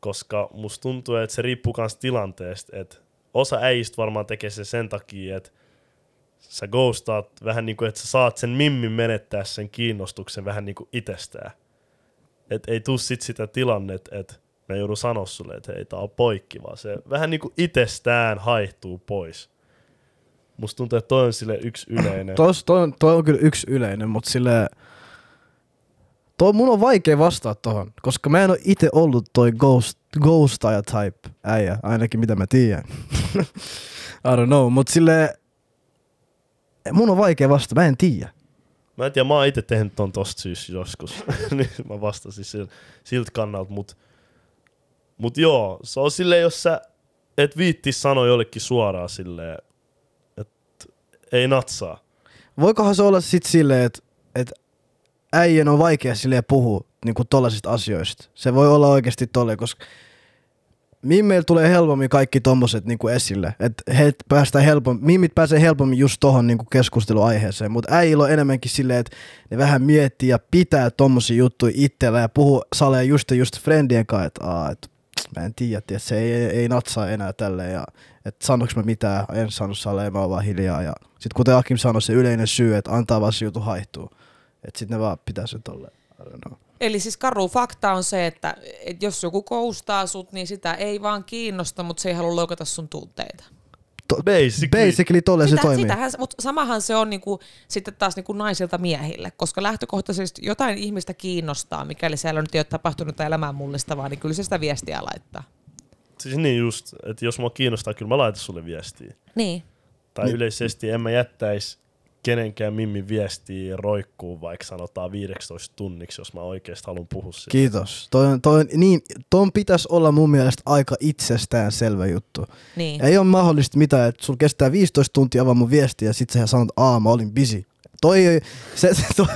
Koska musta tuntuu, että se riippuu myös tilanteesta, että osa äijistä varmaan tekee se sen takia, että sä ghostaat vähän niin kuin, että sä saat sen mimmin menettää sen kiinnostuksen vähän niin kuin itsestään. Että ei tuu sit sitä tilannetta, että mä joudun sanoa sulle, että hei, tää on poikki, vaan se vähän niin kuin itsestään haihtuu pois. Musta tuntuu, että toi on sille yksi yleinen.
Toi, toi, on, toi on kyllä yksi yleinen, mutta sille Toi mun on vaikea vastata tohon, koska mä en oo itse ollut toi ghost, ghostaja type äijä, ainakin mitä mä tiedän. I don't know, mut sille mun on vaikea vastata, mä en tiedä.
Mä en tiedä, mä oon itse tehnyt ton tosta syystä joskus. niin mä vastasin sil, siltä kannalta, mut, mut joo, se on silleen, jos sä et viitti sanoa jollekin suoraan silleen, että ei natsaa.
Voikohan se olla sit silleen, että et äijän on vaikea silleen puhua niinku tollasista asioista. Se voi olla oikeasti tolleen, koska mihin meillä tulee helpommin kaikki tommoset niinku esille. Että he päästään helpommin, mimit pääsee helpommin just tohon niinku keskusteluaiheeseen. Mutta äijillä on enemmänkin silleen, että ne vähän miettii ja pitää tommosia juttuja itsellä ja puhuu salee just just friendien kanssa, että aa, et, mä en tiedä, että se ei, ei, natsaa enää tälleen ja että sanoks mä mitään, en sano salee, mä oon vaan hiljaa. Ja sit kuten Akim sanoi, se yleinen syy, että antaa vaan se juttu haihtuu. Että sit ne vaan pitää sen tolleen. I don't know.
Eli siis karu fakta on se, että, että jos joku koustaa sut, niin sitä ei vaan kiinnosta, mutta se ei halua loukata sun tunteita.
To-
Basically.
basically tolleen se
Sitä,
toimii.
sitähän, mutta samahan se on niinku, sitten taas niinku naisilta miehille, koska lähtökohtaisesti jotain ihmistä kiinnostaa, mikäli siellä nyt ei ole tapahtunut elämään mullistavaa, niin kyllä se sitä viestiä laittaa.
Siis niin just, että jos mua kiinnostaa, kyllä mä laitan sulle viestiä.
Niin.
Tai
Niin.
yleisesti en mä jättäisi kenenkään mimmin viestiä roikkuu vaikka sanotaan 15 tunniksi, jos mä oikeasti haluan puhua siitä.
Kiitos. Toi on, toi on, niin, ton pitäisi olla mun mielestä aika itsestään selvä juttu.
niin.
Ei ole mahdollista mitään, että sulla kestää 15 tuntia avaa mun viestiä ja sit sä sanot, aa mä olin busy. Toi ei, se, toi,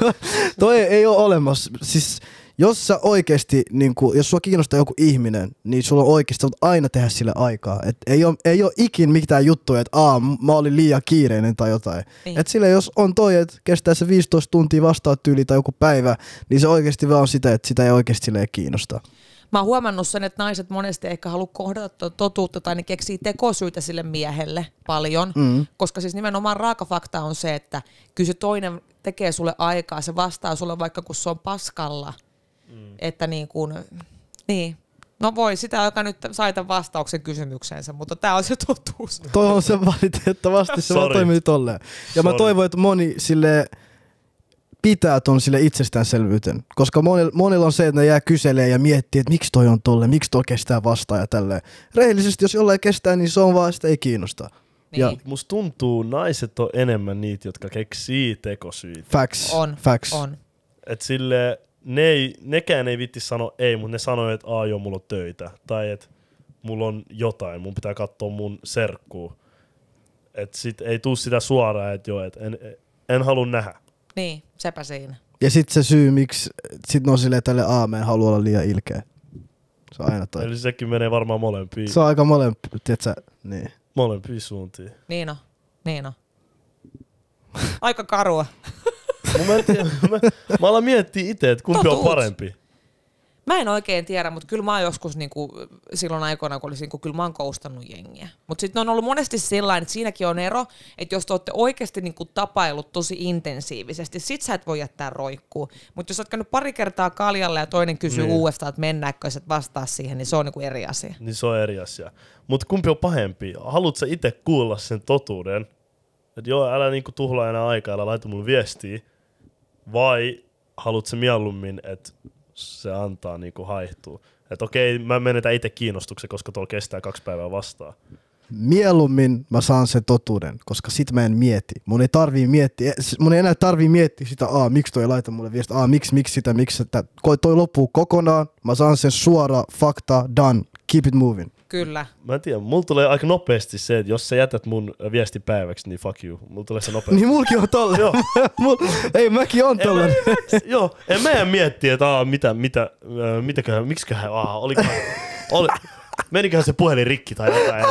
toi ei ole olemassa. Siis jos sä oikeesti, niin kun, jos sua kiinnostaa joku ihminen, niin sulla on oikeasti sä aina tehdä sille aikaa. Et ei, ole, ei ole ikin mitään juttuja, että aa, mä olin liian kiireinen tai jotain.
Niin.
Et sille jos on toi, että kestää se 15 tuntia vastaa tyyli tai joku päivä, niin se oikeasti vaan on sitä, että sitä ei oikeasti silleen kiinnosta.
Mä oon huomannut sen, että naiset monesti ehkä halua kohdata to- totuutta tai ne keksii tekosyitä sille miehelle paljon,
Mm.
koska siis nimenomaan raaka fakta on se, että kyllä se toinen tekee sulle aikaa, se vastaa sulle vaikka kun se on paskalla, mm. että niin kuin, niin. No voi, sitä joka nyt sai tämän vastauksen kysymykseensä, mutta tämä on se totuus.
Toi on se valitettavasti, se vaan toimii tolleen. Ja mä
Sorry.
toivon, että moni sille pitää ton sille itsestäänselvyyten. Koska monilla, monilla on se, että ne jää kyselee ja miettii, että miksi toi on tolle, miksi toi kestää vastaan ja tälleen. Rehellisesti, jos jollain kestää, niin se on vaan, sitä ei kiinnosta.
Niin.
Ja
Musta tuntuu, naiset on enemmän niitä, jotka keksii tekosyitä.
facts.
On,
facts.
on.
Et sille, ne ei, nekään ei vitti sanoa ei, mutta ne sanoo, että aa joo, mulla on töitä. Tai että mulla on jotain, mun pitää katsoa mun serkkuu. Et sit ei tuu sitä suoraan, että joo, et en, en halua nähdä.
Niin, sepä siinä.
Ja sit se syy, miksi sit ne on silleen tälle aameen haluaa olla liian ilkeä. Se on aina toi.
Eli sekin menee varmaan molempiin,
Se on aika molempi, tiedätkö, niin.
molempiin suuntiin.
Niin on, niin on. Aika karua.
Mut Mä, en tiedä, mä, mä alan miettiä itse, että kumpi on
Totuus.
parempi.
Mä en oikein tiedä, mutta kyllä mä oon joskus niinku, silloin aikoina, kun olisin, niinku, kyllä mä oon koustannut jengiä. Mutta sitten on ollut monesti sellainen, että siinäkin on ero, että jos te olette oikeasti niinku tapailut tosi intensiivisesti, sit sä et voi jättää roikkuu. Mutta jos oot käynyt pari kertaa kaljalle ja toinen kysyy
Niin.
uudestaan, että mennäänkö, sä et vastaa siihen, niin se on niinku eri asia.
Niin se on eri asia. Mutta kumpi on pahempi? Haluatko sä itse kuulla sen totuuden? Että joo, älä niinku tuhlaa enää aikaa, älä laita mulle viestiä. Vai haluatko mieluummin, että se antaa niinku haihtua? Että okei, mä menetän itse kiinnostuksen, koska tuolla kestää kaksi päivää vastaan.
Mieluummin mä saan sen totuuden, koska sit mä en mieti. Mun ei tarvii miettiä, mun ei enää tarvii miettiä sitä, aa, miksi toi laita mulle viestiä, aa, miksi, miksi sitä, miksi sitä. Toi loppuu kokonaan, mä saan sen suora, fakta, done, keep it moving.
Kyllä.
Mä en tiedä, mulla tulee aika nopeasti se, että jos sä jätät mun viesti päiväksi, niin fuck you. Mulla tulee se nopeasti.
Niin mulki on tolle.
Joo.
Mul, ei, mäkin on tolle.
joo, en mä en miettiä, että aa, mitä, mitä, äh, mitäköhän, miksiköhän, aa, olikohan, oli, meniköhän se puhelin rikki tai jotain.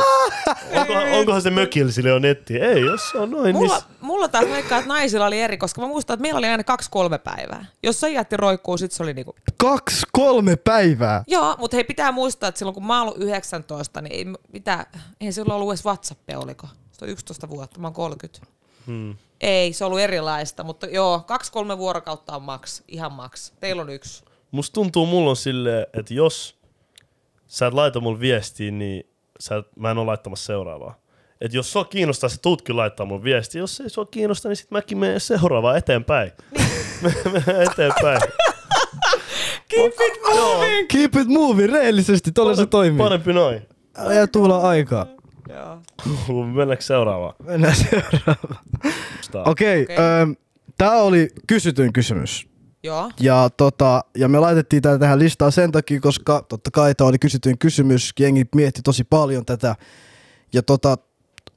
Onkohan, onkohan se mökillä sille on netti? Ei, jos se on noin,
Mulla,
niin...
mulla taas veikkaa, että naisilla oli eri, koska mä muistan, että meillä oli aina kaksi-kolme päivää. Jos se jätti roikkuu, sit se oli niinku...
Kaksi, kolme päivää.
Joo, mutta hei, pitää muistaa, että silloin kun mä oon ollut 19, niin ei, mitä, ei silloin ollut edes WhatsAppia, oliko? Se on 11 vuotta, mä oon 30.
Hmm.
Ei, se on ollut erilaista, mutta joo, kaksi-kolme vuorokautta on maks, ihan maks. Teillä on yksi.
Musta tuntuu, mulla on silleen, että jos sä et laita mulle viestiä, niin sä et, mä en ole laittamassa seuraavaa. Et jos sua kiinnostaa, sä tuutkin laittaa mun viestiä. Jos ei sua kiinnosta, niin sit mäkin menen seuraavaan eteenpäin. Menen eteenpäin.
Keep it moving!
Keep it moving, rehellisesti, tolle se toimii.
Parempi noin.
Älä jää tuhlaa aikaa.
Joo.
Mennäänkö seuraavaan?
Mennään seuraavaan. Okei,
Okei.
okay. tää oli kysytyin kysymys.
Joo.
Ja, tota, ja me laitettiin tätä tähän listaan sen takia, koska totta kai tämä oli kysytyin kysymys. Jengi mietti tosi paljon tätä. Ja tota,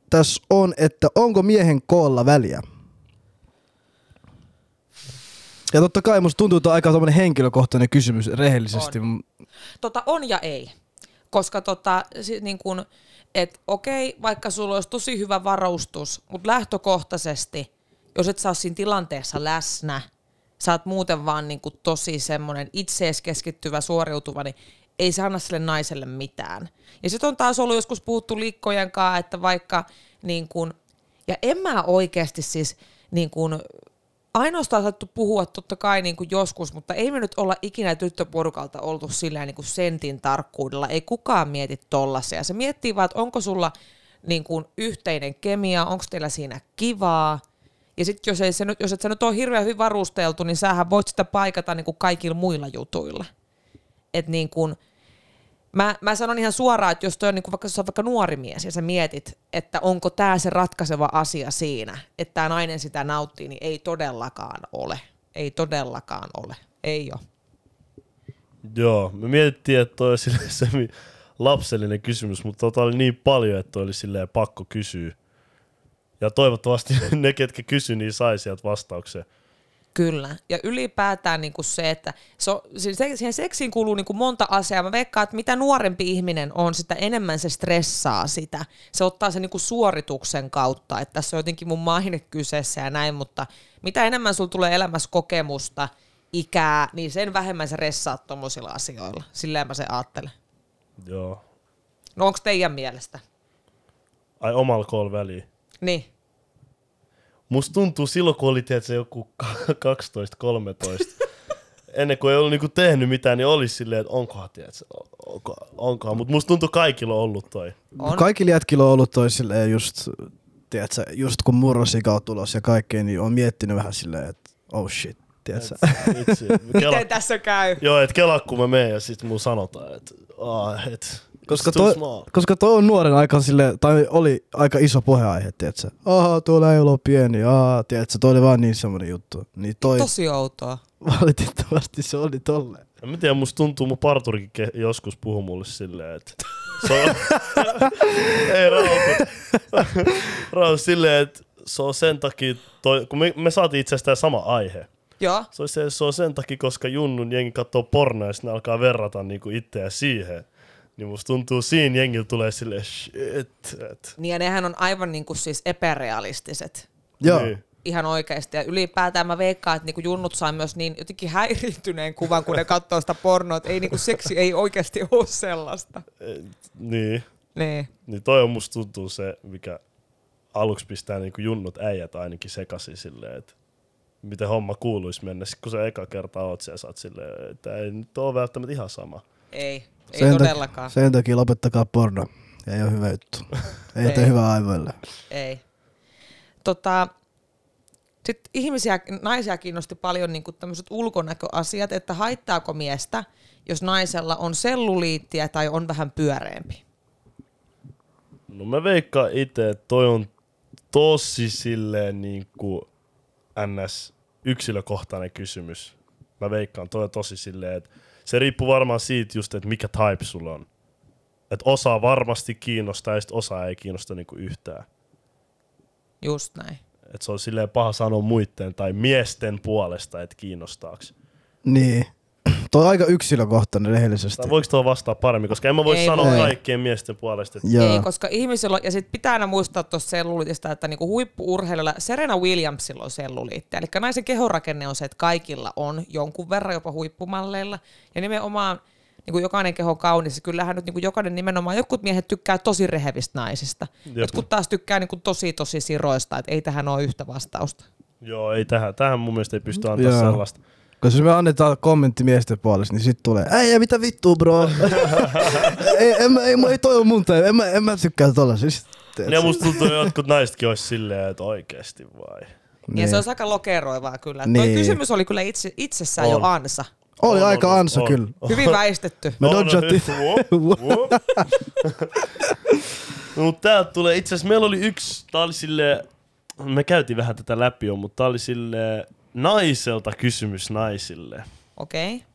tässä on, että onko miehen koolla väliä? Ja totta kai musta tuntuu, että on aika henkilökohtainen kysymys rehellisesti.
Tota on ja ei. Koska tota, niin kun, et okei, vaikka sulla olisi tosi hyvä varustus, mutta lähtökohtaisesti, jos et ole siinä tilanteessa läsnä, sä oot muuten vaan niin kuin tosi semmoinen itsees keskittyvä, suoriutuva, niin ei se anna sille naiselle mitään. Ja sitten on taas ollut joskus puhuttu liikkojen kanssa, että vaikka niin kuin, ja en mä oikeasti siis niin kuin, ainoastaan saattu puhua totta kai niin kuin joskus, mutta ei me nyt olla ikinä tyttöporukalta oltu sillä niin kuin sentin tarkkuudella. Ei kukaan mieti tollasia. Se miettii vaan, että onko sulla niin kuin yhteinen kemia, onko teillä siinä kivaa. Ja sitten jos, ei se nyt, jos et sä nyt ole hirveän hyvin varusteltu, niin sähän voit sitä paikata niin kuin kaikilla muilla jutuilla. Et niin kuin, mä, mä sanon ihan suoraan, että jos toi on niin kuin vaikka, oot vaikka nuori mies ja sä mietit, että onko tämä se ratkaiseva asia siinä, että tämä nainen sitä nauttii, niin ei todellakaan ole. Ei todellakaan ole. Ei ole.
Joo, me mietittiin, että toi on lapsellinen kysymys, mutta tota oli niin paljon, että oli silleen pakko kysyä. Ja toivottavasti ne, ketkä kysy, niin sai sieltä vastauksen.
Kyllä. Ja ylipäätään niin kuin se, että se on, siis se- siihen seksiin kuuluu niin kuin monta asiaa. Mä veikkaan, että mitä nuorempi ihminen on, sitä enemmän se stressaa sitä. Se ottaa sen niin kuin suorituksen kautta, että tässä on jotenkin mun maine kyseessä ja näin, mutta mitä enemmän sulla tulee elämässä kokemusta, ikää, niin sen vähemmän sä ressaat tommosilla asioilla. Silleen mä se ajattelen.
Joo.
No onko teidän mielestä?
Ai omalla kool väliin.
Niin.
Musta tuntuu silloin, kun oli tiedätkö, joku 12-13, ennen kuin ei ollut niinku tehnyt mitään, niin olisi silleen, että onkohan, tiedätkö, onko, onkohan. Mutta musta tuntuu kaikilla on ollut toi.
On.
Kaikilla jätkillä on ollut toi silleen just, tiedätkö, just kun murrosika on tulossa ja kaikkea, niin on miettinyt vähän silleen, että oh shit, tiedätkö.
Et, itse, kela,
Miten tässä käy?
joo, että kelaa kun mä menen ja sit mun sanotaan, että ah, et,
Koska, toi, koska toi on nuoren aika sille, tai oli aika iso puheenaihe, tiedätkö. Aha, tuolla ei ole pieni, aha, tiedätkö, toi oli vaan niin semmoinen juttu. Niin toi
Tosi outoa.
valitettavasti se oli tolleen.
En mä tiedä, musta tuntuu, mun parturikin joskus puhuu mulle silleen, että se on... Ei rauhoitu. rauhoitu silleen, että se on sen takia, toi, kun me, me saatiin itse asiassa sama aihe.
Joo.
Se on, se, se on sen takia, koska Junnun jengi katsoo pornoa ja sitten ne alkaa verrata niinku itseä siihen. Niin musta tuntuu siinä jengillä tulee silleen shit. Et.
Niin ja nehän on aivan niin kuin siis epärealistiset.
Joo.
Niin.
Ihan oikeasti. Ja ylipäätään mä veikkaan, että niinku junnut saa myös niin jotenkin häiriintyneen kuvan, kun ne katsoo sitä pornoa, että ei niinku seksi ei oikeasti ole sellaista.
Et, niin.
Niin.
Niin toi on musta tuntuu se, mikä aluksi pistää niinku junnut äijät ainakin sekaisin silleen, että miten homma kuuluisi mennä. Sitten kun sä eka kerta oot siellä, sä oot silleen, että ei nyt ole välttämättä ihan sama.
Ei. Ei
Sen
todellakaan.
Takia, sen takia lopettakaa porno. Ei ole hyvä juttu. Ei,
Ei.
tee hyvää aivoille.
Ei. Tota, sitten ihmisiä, naisia kiinnosti paljon niin tämmöiset ulkonäköasiat, että haittaako miestä, jos naisella on selluliittiä tai on vähän pyöreämpi.
No mä veikkaan itse, että toi on tosi silleen niinku ns. yksilökohtainen kysymys. Mä veikkaan, toi on tosi silleen, että se riippuu varmaan siitä just, että mikä type sulla on. Että osa varmasti kiinnostaa ja sit osa ei kiinnosta niinku yhtään.
Just näin.
Että se on silleen paha sanoa muiden tai miesten puolesta, että kiinnostaaks.
Niin. Tuo on aika yksilökohtainen rehellisesti.
Tai voiko tuo vastaa paremmin, koska en mä voi
Ei
sanoa
voi.
kaikkien miesten puolesta, että
Joo.
Ei, koska ihmisillä on, ja sitten pitää aina muistaa tuossa selluliitista, että niinku huippuurheilijoilla, Serena Williamsilla on selluliitti. Eli naisen kehorakenne on se, että kaikilla on jonkun verran jopa huippumalleilla. Ja nimenomaan niin kuin jokainen keho on kaunis, kyllähän nyt niin kuin jokainen nimenomaan, jotkut miehet tykkää tosi rehevistä naisista.
Jep.
Jotkut taas tykkää niin kuin tosi tosi siroista, että ei tähän ole yhtä vastausta.
joo, ei tähän, tähän mun mielestä ei pysty antaa
Joo.
sellaista.
Koska jos me annetaan kommentti miesten puolesta, niin sit tulee, äijä mitä vittua bro. ei, en, mä, ei, mä, ei toi on mun tai en mä, en mä tykkää tollasista.
Ja musta tuntuu, että jotkut naisetkin olisi silleen, että oikeesti vai.
Niin. Ja se olisi aika lokeroivaa kyllä. Niin. Toi
Niin.
kysymys oli kyllä itse, itsessään
On.
jo ansa.
Oli
On,
aika
on,
ansa
on.
kyllä.
Hyvin väistetty.
Me
On,
dodjattiin.
No, mutta täältä tulee, itse asiassa meillä oli yksi, tää oli sille, me käytiin vähän tätä läpi jo, mutta tää oli sille naiselta kysymys naisille.
Okei. Okay.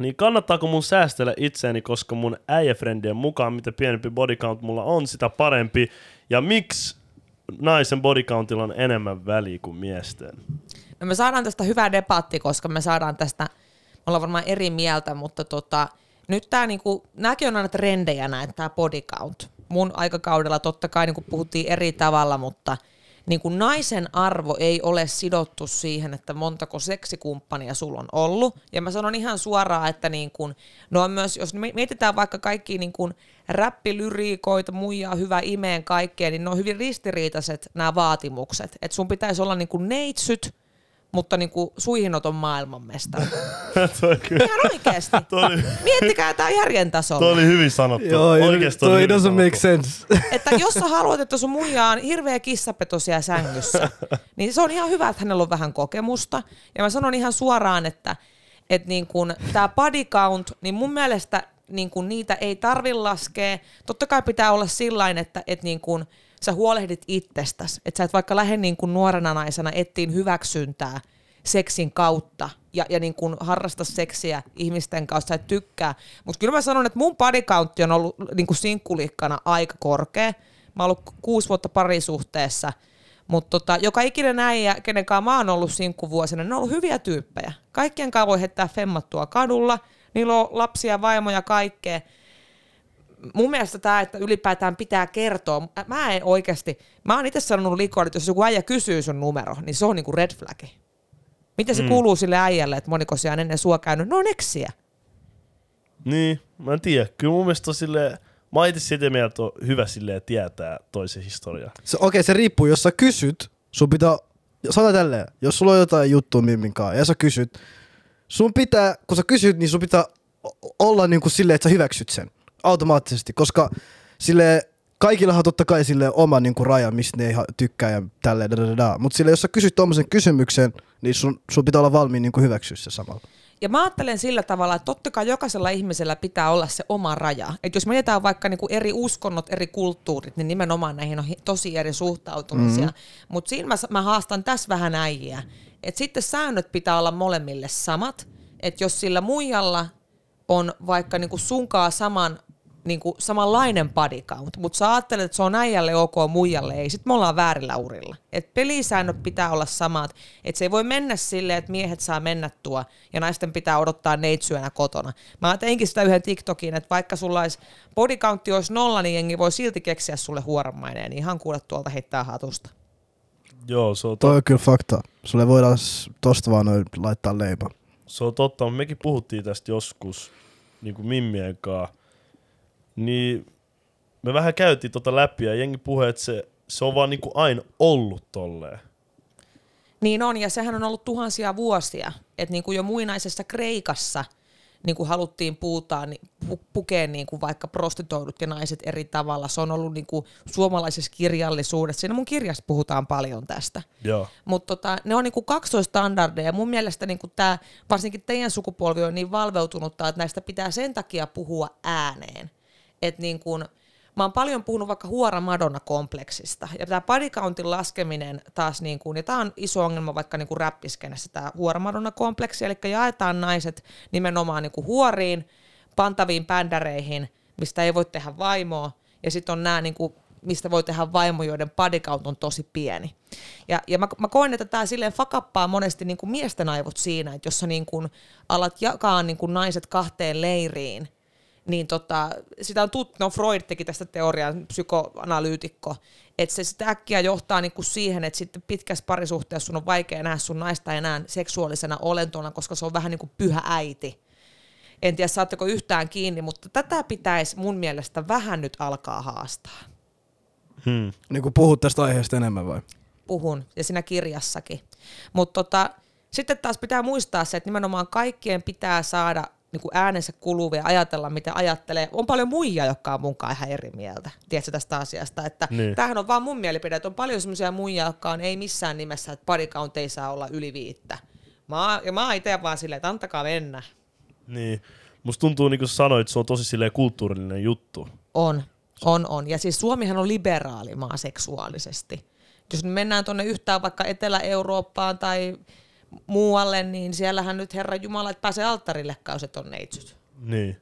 Niin kannattaako mun säästellä itseäni, koska mun äijäfrendien mukaan mitä pienempi body count mulla on, sitä parempi. Ja miksi naisen body countilla on enemmän väliä kuin miesten?
No me saadaan tästä hyvää debatti, koska me saadaan tästä, me ollaan varmaan eri mieltä, mutta tota, nyt tää niinku, nääkin on aina trendejä näin, tää body count. Mun aikakaudella totta kai niinku puhuttiin eri tavalla, mutta niinku naisen arvo ei ole sidottu siihen, että montako seksikumppania sulla on ollut. Ja mä sanon ihan suoraan, että niinku, no on myös, jos mietitään vaikka kaikki niinku räppilyriikoita, muijaa, hyvä imeen kaikkea, niin ne on hyvin ristiriitaiset nämä vaatimukset. Että sun pitäisi olla niinku neitsyt, mutta niinku suihinoton maailmanmestari.
toi,
Ihan oikeasti.
toi, oli,
Miettikää tämä järjen
toi
tasolla.
oli hyvin sanottu.
Joo,
Oikeesti toi
toi doesn't
sanottu.
make sense.
Että jos sä haluat, että sun muija on hirveä kissapeto siellä sängyssä, niin se on ihan hyvä, että hänellä on vähän kokemusta. Ja mä sanon ihan suoraan, että, että niin kun tämä body count, niin mun mielestä niin kun niitä ei tarvi laskea. Totta kai pitää olla sillain, että, että niin kun sä huolehdit itsestäsi. Että sä et vaikka lähde niin kun nuorena naisena ettiin hyväksyntää seksin kautta ja, ja niin kun harrasta seksiä ihmisten kanssa, sä et tykkää. Mutta kyllä mä sanon, että mun body countti on ollut niin kuin sinkkulikkana aika korkea. Mä oon ollut ku- kuusi vuotta parisuhteessa, mutta tota, joka ikinen äijä, kenen kanssa mä oon ollut sinkkuvuosina, ne on ollut hyviä tyyppejä. Kaikkien kanssa voi heittää femmattua kadulla, niillä on lapsia, vaimoja, kaikkea. Mun mielestä tämä, että ylipäätään pitää kertoa, mä en oikeasti, mä oon itse sanonut liikoille, että jos joku äijä kysyy sun numero, niin se on niinku red flagi. Miten se mm. kuuluu sille äijälle, että moniko siellä on ennen sua käynyt? No on eksiä.
Niin, mä en tiedä. Kyllä mun mielestä on silleen, mä oon itse sitä mieltä, että on hyvä silleen tietää toisen historiaa.
Se, okei, se riippuu, jos sä kysyt, sun pitää, sano tälleen, jos sulla on jotain juttua Mimmin kanssa ja sä kysyt, sun pitää, kun sä kysyt, niin sun pitää olla niin kuin silleen, että sä hyväksyt sen automaattisesti, koska sille kaikillahan on totta kai sille oma niin kuin raja, mistä ne ei tykkää ja tälleen, da, da, da, mutta sille jos sä kysyt tuommoisen kysymyksen, niin sun, sun pitää olla valmiin niin kuin hyväksyä se samalla.
Ja mä ajattelen sillä tavalla, että totta kai jokaisella ihmisellä pitää olla se oma raja. Että jos mietitään vaikka niinku eri uskonnot, eri kulttuurit, niin nimenomaan näihin on tosi eri suhtautumisia. Mm-hmm. Mutta siinä mä, mä haastan tässä vähän äijiä. Että sitten säännöt pitää olla molemmille samat. Että jos sillä muijalla on vaikka niinku sunkaa saman niin kuin samanlainen body count, mutta sä ajattelet, että se on äijälle ok, muijalle ei, sit me ollaan väärillä urilla. Et pelisäännöt pitää olla samat, että se ei voi mennä silleen, että miehet saa mennä tuo ja naisten pitää odottaa neitsyönä kotona. Mä teinkin sitä yhden TikTokin, että vaikka sulla olisi body countti olisi nolla, niin jengi voi silti keksiä sulle huorammainen, niin ihan kuule tuolta heittää hatusta.
Joo, se on,
Toi
to-
on kyllä fakta. Sulle voidaan tosta vaan noin laittaa leima.
se on totta, mutta mekin puhuttiin tästä joskus niin kuin Mimmien kanssa. Niin me vähän käytiin tota läpi ja jengi puhui, että se, se on vaan niin kuin aina ollut tolleen.
Niin on, ja sehän on ollut tuhansia vuosia. Että niin kuin jo muinaisessa Kreikassa niin kuin haluttiin puutaa, niin pu- pukea niin kuin vaikka prostitoidut ja naiset eri tavalla. Se on ollut niin kuin suomalaisessa kirjallisuudessa. Siinä mun kirjassa puhutaan paljon tästä. Mutta tota, ne on niinku kaksoistandardeja. Mun mielestä niinku tää, varsinkin teidän sukupolvi on niin valveutunutta, että näistä pitää sen takia puhua ääneen. Et niinku, mä oon paljon puhunut vaikka huora Madonna-kompleksista. Ja tämä body countin laskeminen taas, niinku, ja tämä on iso ongelma vaikka niinku räppiskenessä, tämä huora Madonna-kompleksi, eli jaetaan naiset nimenomaan niinku huoriin, pantaviin bändäreihin, mistä ei voi tehdä vaimoa, ja sitten on nämä niinku mistä voi tehdä vaimo, joiden count on tosi pieni. Ja, ja mä, mä koen, että tämä silleen fakappaa monesti niin kuin miesten aivot siinä, että jos sä niin kuin alat jakaa niin kuin naiset kahteen leiriin, niin tota, sitä on tut, no Freud teki tästä teoriaa, psykoanalyytikko, että se sitä äkkiä johtaa niinku siihen, että sitten pitkässä parisuhteessa sun on vaikea nähdä sun naista enää seksuaalisena olentona, koska se on vähän niin kuin pyhä äiti. En tiedä, saatteko yhtään kiinni, mutta tätä pitäisi mun mielestä vähän nyt alkaa haastaa.
Hmm.
Niin kuin puhut tästä aiheesta enemmän vai?
puhun, ja siinä kirjassakin. Mutta tota, sitten taas pitää muistaa se, että nimenomaan kaikkien pitää saada niin kuin äänensä kuluvia ja ajatella, mitä ajattelee. On paljon muijia, jotka on munkaan ihan eri mieltä, tiedätkö tästä asiasta. Että
Niin.
Tämähän on vaan mun mielipide, että on paljon semmoisia muijia, jotka on ei missään nimessä, että count ei saa olla yli viittä. Mä, ja mä oon itse vaan silleen, että antakaa mennä.
Niin. Musta tuntuu, niin kuin sanoit, että se on tosi silleen kulttuurillinen juttu.
On, on, on. Ja siis Suomihan on liberaali maa seksuaalisesti. Jos mennään tuonne yhtään vaikka Etelä-Eurooppaan tai muualle, niin siellähän nyt Herra Jumala, että pääsee alttarille kauset on neitsyt.
Niin.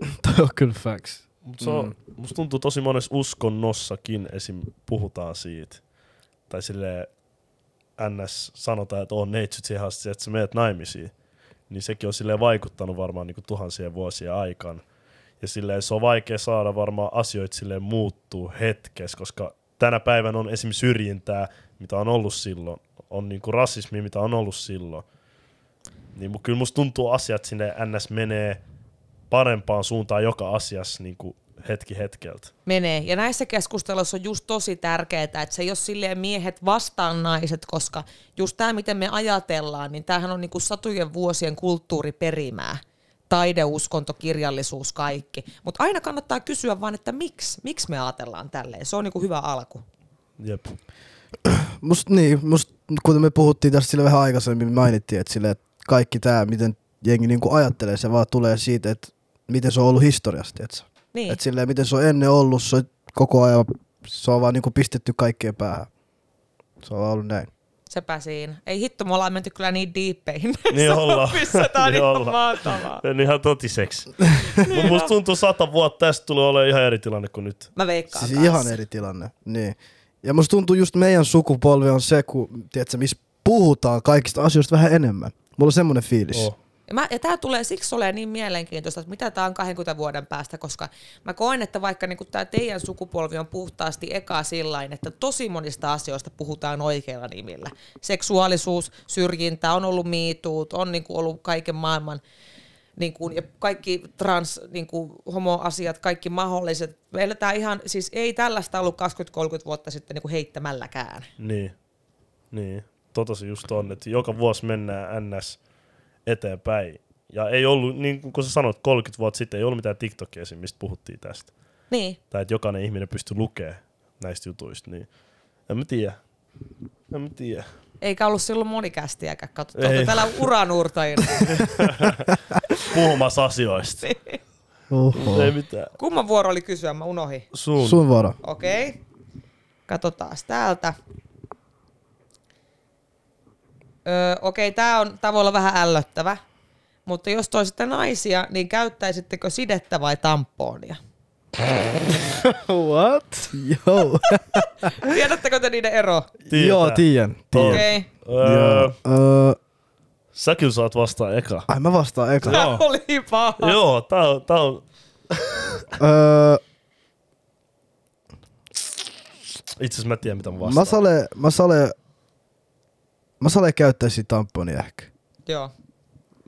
Toi on kyllä facts.
Mut se on, musta tuntuu tosi monessa uskonnossakin esim. puhutaan siitä. Tai sille NS sanotaan, että on neitsyt siihen asti, että sä meet naimisiin. Niin sekin on silleen vaikuttanut varmaan niin tuhansien vuosien aikana. Ja silleen se on vaikea saada varmaan asioita silleen muuttuu hetkessä, koska tänä päivänä on esim. syrjintää, mitä on ollut silloin. On niinku rasismi, mitä on ollut silloin. Niin kyllä musta tuntuu asiat sinne NS menee parempaan suuntaan joka asiassa niin kuin hetki hetkeltä.
Menee. Ja näissä keskusteluissa on just tosi tärkeää, että se ei ole silleen miehet vastaan naiset, koska just tämä, miten me ajatellaan, niin tämähän on niinku satujen vuosien kulttuuriperimää. Taide, uskonto, kirjallisuus, kaikki. Mutta aina kannattaa kysyä vaan, että miksi? Miksi me ajatellaan tälleen? Se on niinku hyvä alku.
Jep.
Must, niin, must, kuten me puhuttiin tästä sille vähän aikaisemmin, mainittiin, että, sille, että kaikki tämä, miten jengi niinku ajattelee, se vaan tulee siitä, että miten se on ollut historiasta, tietsä.
Niin.
Että silleen, miten se on ennen ollut, se on koko ajan, se on vaan niinku pistetty kaikkien päähän. Se on vaan ollut näin.
Sepä siinä. Ei hitto, me ollaan menty kyllä niin diippeihin.
Niin ollaan.
Missä tää on
Niin
ihan mahtavaa.
On ihan totiseksi. Mut musta tuntuu sata vuotta tästä tulee olemaan ihan eri tilanne kuin nyt.
Mä veikkaan
Siis
kanssa.
ihan eri tilanne. Niin. Ja musta tuntuu just meidän sukupolvi on se, kun, tiedätkö, missä puhutaan kaikista asioista vähän enemmän. Mulla on semmoinen fiilis.
Oh.
Ja, mä, ja tämä tulee siksi ole niin mielenkiintoista, että mitä tämä on 20 vuoden päästä, koska mä koen, että vaikka niinku tämä teidän sukupolvi on puhtaasti eka sillain, että tosi monista asioista puhutaan oikeilla nimillä. Seksuaalisuus, syrjintä, on ollut miituut, on niinku ollut kaiken maailman niin kuin, ja kaikki trans, niin kuin, homoasiat, kaikki mahdolliset. Meillä tämä ihan, siis ei tällaista ollut 20-30 vuotta sitten niin kuin heittämälläkään.
Niin. Niin. Tota se just on, että joka vuosi mennään NS eteenpäin. Ja ei ollut, niin kuin sä sanoit, 30 vuotta sitten ei ollut mitään TikTokia esim, mistä puhuttiin tästä.
Niin,
Tai että jokainen ihminen pystyy lukemaan näistä jutuista. Niin en mä tiedä. En mä tiedä.
Eikä ollut silloin monikästiäkään. Katso, te
Ei.
täällä uranuurtajina.
Puhumassa asioista.
Oho.
Ei mitään.
Kumman vuoro oli kysyä? Mä unohin.
Sun.
Sun vuoro.
Okei. Okay. Katsotaan täältä. Öö, Okei, okay, tämä on tää voi olla vähän ällöttävä. Mutta jos toisitte naisia, niin käyttäisittekö sidettä vai tamponia?
What? Joo.
Tiedättekö te niiden ero?
Tietää.
Joo, tiedän.
Okei.
Öö,
Joo. Öö,
sä kyllä saat vastaan eka.
ai mä vastaan eka.
Tää oli paha.
Joo, tää on, tää on
Öö,
itse asiassa mä tiedän mitä mä vastaan.
mä sale, mä sale, mä sale käyttäisin tamponia ehkä.
Joo.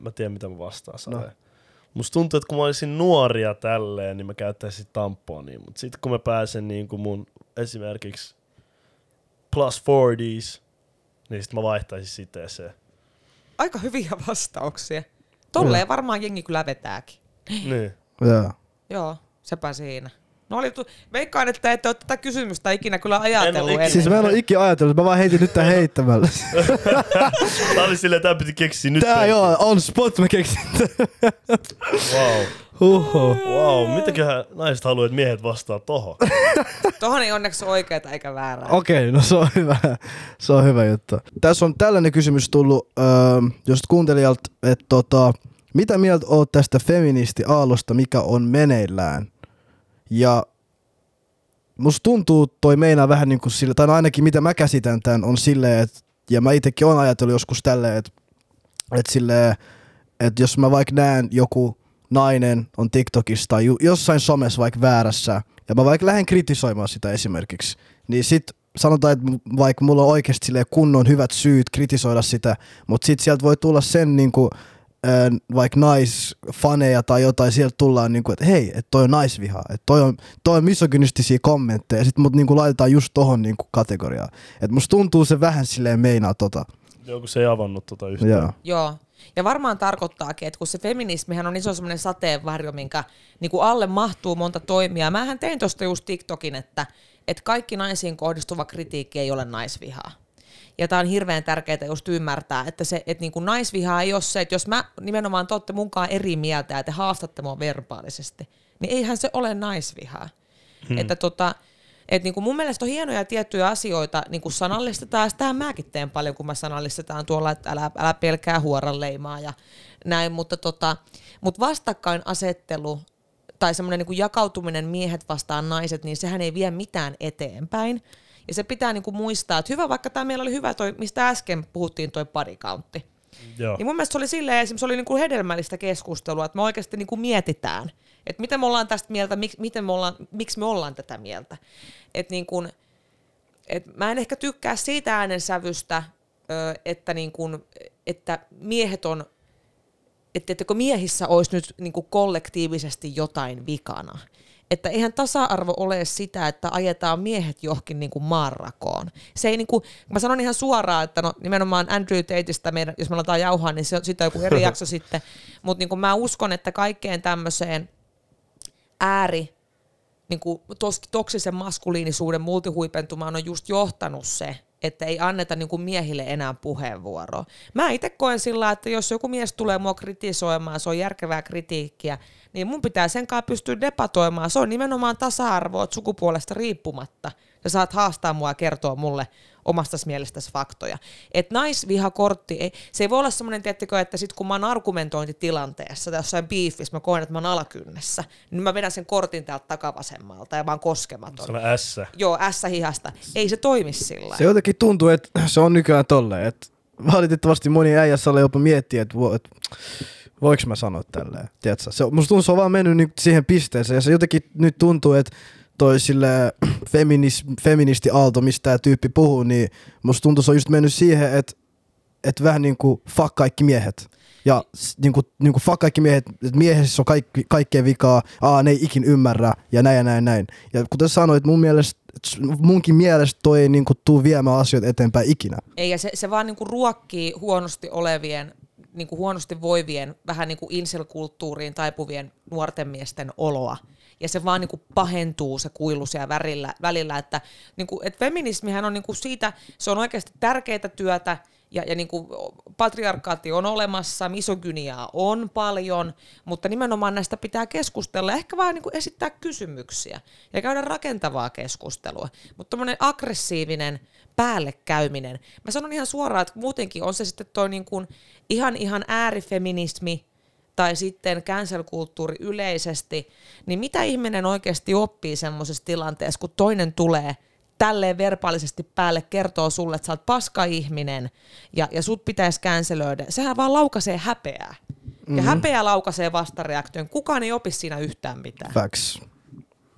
Mä tiedän mitä mä vastaan.
No.
No. Musta tuntuu, että kun mä olisin nuoria tälleen, niin mä käyttäisin tamponia. Mutta sitten kun mä pääsen niin kuin mun esimerkiksi plus 40s, niin sit mä vaihtaisin siteeseen.
Aika hyviä vastauksia. Tolleen varmaan jengi kyllä vetääkin.
Niin.
Joo.
Joo, sepä siinä. No oli tu- Veikkaan, että ette ole tätä kysymystä ikinä kyllä ajatellut
En.
Siis mä en ole ikinä ajatellut, mä vaan heitin nyt tän heittämällä.
Tää oli silleen, tää piti keksiä nyt.
Tää joo, on spot mä keksin.
Wow.
Huhhuh.
Wow, mitäköhän naiset haluaa, että miehet vastaa tohon?
Tohon ei onneksi oikeeta eikä väärää.
Okei, okay, no se on hyvä. Se on hyvä juttu. Tässä on tällainen kysymys tullut öö, just kuuntelijalta, että tota, mitä mieltä oot tästä feministi-aallosta, mikä on meneillään? Ja musta tuntuu toi meinaa vähän niin kuin sille, tai no ainakin mitä mä käsitän tämän on silleen, että, ja mä itsekin olen ajatellut joskus tälleen, että, että silleen, että jos mä vaikka näen joku nainen on TikTokissa tai jossain somessa vaikka väärässä, ja mä vaikka lähden kritisoimaan sitä esimerkiksi, niin sit sanotaan, että vaikka mulla on oikeasti kunnon hyvät syyt kritisoida sitä, mutta sit sieltä voi tulla sen niinku, ö, vaikka naisfaneja tai jotain, sieltä tullaan niinku, että hei, että toi on naisvihaa, että toi on, toi on misogynistisiä kommentteja, ja sit mut niinku laitetaan just tohon niinku kategoriaan. Et musta tuntuu se vähän silleen meinaa tota.
Joku se ei avannut tota yhtään.
Joo.
Joo. Ja varmaan tarkoittaakin, että kun se feminismihän on iso semmoinen sateenvarjo, minkä niin kuin alle mahtuu monta toimia. Mähän tein tuosta just TikTokin, että, että kaikki naisiin kohdistuva kritiikki ei ole naisvihaa. Ja tämä on hirveän tärkeää just ymmärtää, että, se, että niin kuin naisvihaa ei ole se, että jos mä nimenomaan te olette munkaan eri mieltä ja te haastatte mua verbaalisesti, niin eihän se ole naisvihaa. Hmm. Että tota, et niinku mun mielestä on hienoja tiettyjä asioita niinku sanallistetaan, sitähän mäkin teen paljon, kun mä sanallistetaan tuolla, että älä, älä pelkää huoran leimaa ja näin, mutta tota, mut vastakkainasettelu tai semmoinen niinku jakautuminen miehet vastaan naiset, niin sehän ei vie mitään eteenpäin. Ja se pitää niinku muistaa, että hyvä, vaikka tämä meillä oli hyvä toi, mistä äsken puhuttiin toi bodycountti.
Joo.
Niin mun mielestä se oli silleen, esimerkiksi se oli niinku hedelmällistä keskustelua, että me oikeasti niinku mietitään, että miten me ollaan tästä mieltä, miksi, miten me ollaan, miksi me ollaan tätä mieltä. Et niinku, et mä en ehkä tykkää siitä äänensävystä, että, niinku, että miehet on, että, että kun miehissä olisi nyt niinku kollektiivisesti jotain vikana. Että eihän tasa-arvo ole sitä, että ajetaan miehet johonkin niinku maanrakoon. Se ei niinku, mä sanon ihan suoraan, että no nimenomaan Andrew Tateista, meidän, jos me aletaan jauhaa, niin se on sitä joku eri jakso sitten. Mutta niinku mä uskon, että kaikkeen tämmöiseen ääri, niinku tos, toksisen maskuliinisuuden multihuipentumaan on just johtanut se, että ei anneta niinku miehille enää puheenvuoroa. Mä itse koen sillä, että jos joku mies tulee mua kritisoimaan, se on järkevää kritiikkiä, niin mun pitää sen kanssa pystyä debatoimaan. Se on nimenomaan tasa-arvoa sukupuolesta riippumatta. Sä saat haastaa mua ja kertoa mulle omasta mielestäsi faktoja. Että naisvihakortti, ei, se ei voi olla semmoinen, tiettikö, että sit kun mä oon argumentointitilanteessa tai jossain beefissä, mä koen, että mä oon alakynnessä, niin mä vedän sen kortin täältä takavasemmalta ja vaan koskematon.
Sana S.
Joo, S-hihasta. Ei se toimi sillä.
Se jotenkin tuntuu, että se on nykyään tolleen, että valitettavasti moni äijä saa jopa miettiä, että, vo, että voiko mä sanoa tälleen, tiedätkö? Se, musta tuntuu, se on vaan mennyt niin siihen pisteeseen ja se jotenkin nyt tuntuu, että toi sille feminis, feministi-aalto, mistä tämä tyyppi puhuu, niin musta tuntuu, se on just mennyt siihen, että, että vähän niin kuin fuck kaikki miehet. Ja niin kuin, niin kuin fuck kaikki miehet, että miehessä on kaikki, kaikkea vikaa, aa ne ei ikin ymmärrä ja näin ja näin näin. Ja kuten sanoit, mun mielestä, munkin mielestä toi ei niin kuin tuu viemään asioita eteenpäin ikinä.
Ei, ja se, se vaan niinku ruokkii huonosti olevien, niinku huonosti voivien, vähän niinku inselkulttuuriin taipuvien nuorten miesten oloa. Ja se vaan niinku pahentuu se kuilu siellä välillä, välillä että niinku, et feminismihän on niinku siitä, se on oikeasti tärkeää työtä, ja, ja niinku patriarkaatti on olemassa, misogyniaa on paljon, mutta nimenomaan näistä pitää keskustella, ehkä vaan niinku esittää kysymyksiä ja käydä rakentavaa keskustelua. Mutta tämmöinen aggressiivinen päällekäyminen, mä sanon ihan suoraan, että muutenkin on se sitten toi niinku ihan ihan äärifeminismi, tai sitten cancel-kulttuuri yleisesti, niin mitä ihminen oikeasti oppii semmoisessa tilanteessa, kun toinen tulee tälleen verbaalisesti päälle kertoo sulle, että sä oot paska ihminen ja, ja sut pitäisi cancelöidä. Sehän vaan laukaisee häpeää. Mm-hmm. Ja häpeä laukaisee vastareaktion. Kukaan ei opi siinä yhtään mitään.
Facts.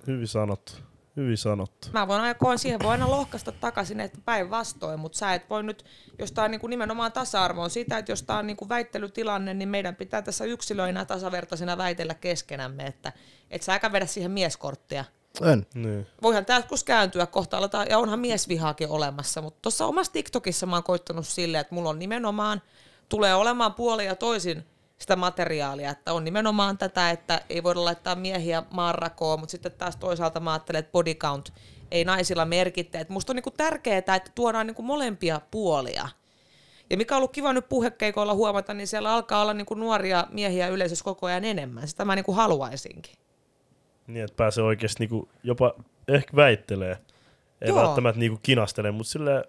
Hyvin sanottu. Hyvin sanottu.
Mä voin aina, koen siihen voi aina lohkaista takaisin, että päinvastoin, mutta sä et voi nyt, jos tää on niinku nimenomaan tasa-arvo, on sitä, että jos tää on niinku väittelytilanne, niin meidän pitää tässä yksilöinä tasavertaisena väitellä keskenämme, että et sä äkä vedä siihen mieskorttia.
En.
Niin.
Voihan tämä joskus kääntyä kohta, aletaan, ja onhan miesvihaakin olemassa, mutta tuossa omassa TikTokissa mä oon koittanut silleen, että mulla on nimenomaan, tulee olemaan puoli ja toisin sitä materiaalia, että on nimenomaan tätä, että ei voida laittaa miehiä maanrakoon, mutta sitten taas toisaalta mä ajattelen, että body count ei naisilla merkitte. Et musta on niinku tärkeää, että tuodaan niinku molempia puolia. Ja mikä on ollut kiva nyt puhekeikoilla huomata, niin siellä alkaa olla niinku nuoria miehiä yleisössä koko ajan enemmän. Sitä mä niinku haluaisinkin.
Niin, että pääsee oikeasti niinku jopa ehkä väittelee. Ei
Joo.
välttämättä niinku kinastele, mutta sille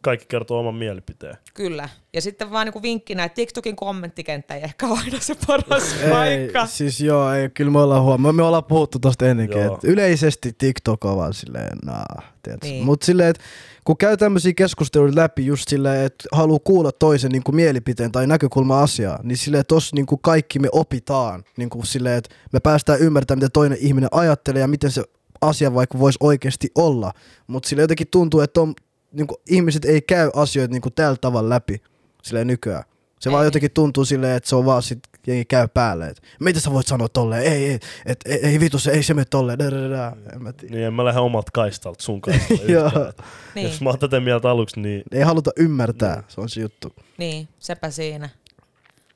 kaikki kertoo oman mielipiteen.
Kyllä. Ja sitten vaan niinku vinkkinä, että TikTokin kommenttikenttä ei ehkä ole aina se paras
Ei,
paikka.
siis joo, ei, kyllä me ollaan huomaa. Me ollaan puhuttu tosta ennenkin, että yleisesti TikTok on vaan silleen, naa, tiedätkö.
Niin.
Mut silleen, että kun käy tämmöisiä keskusteluja läpi just silleen, että haluaa kuulla toisen niin kuin mielipiteen tai näkökulma asiaa, niin silleen tossa niin kuin kaikki me opitaan. Niin kuin silleen, että me päästään ymmärtämään, mitä toinen ihminen ajattelee ja miten se asia vaikka voisi oikeasti olla. Mutta sille jotenkin tuntuu, että on, niin kuin, ihmiset ei käy asioita niin kuin tällä tavalla läpi silleen nykyään. Se vaan
Ei.
jotenkin tuntuu silleen, että se on vaan sit jengi käy päälle. Et, mitä sä voit sanoa tolleen? Ei, ei, et, ei, ei vitu, se ei se mene tolleen. En mä tiedä.
Niin en mä lähde omat kaistalta sun yhtään.
Niin,
Jos mä oon tätä mieltä aluksi, niin
Ei haluta ymmärtää, se on se juttu.
niin, sepä siinä.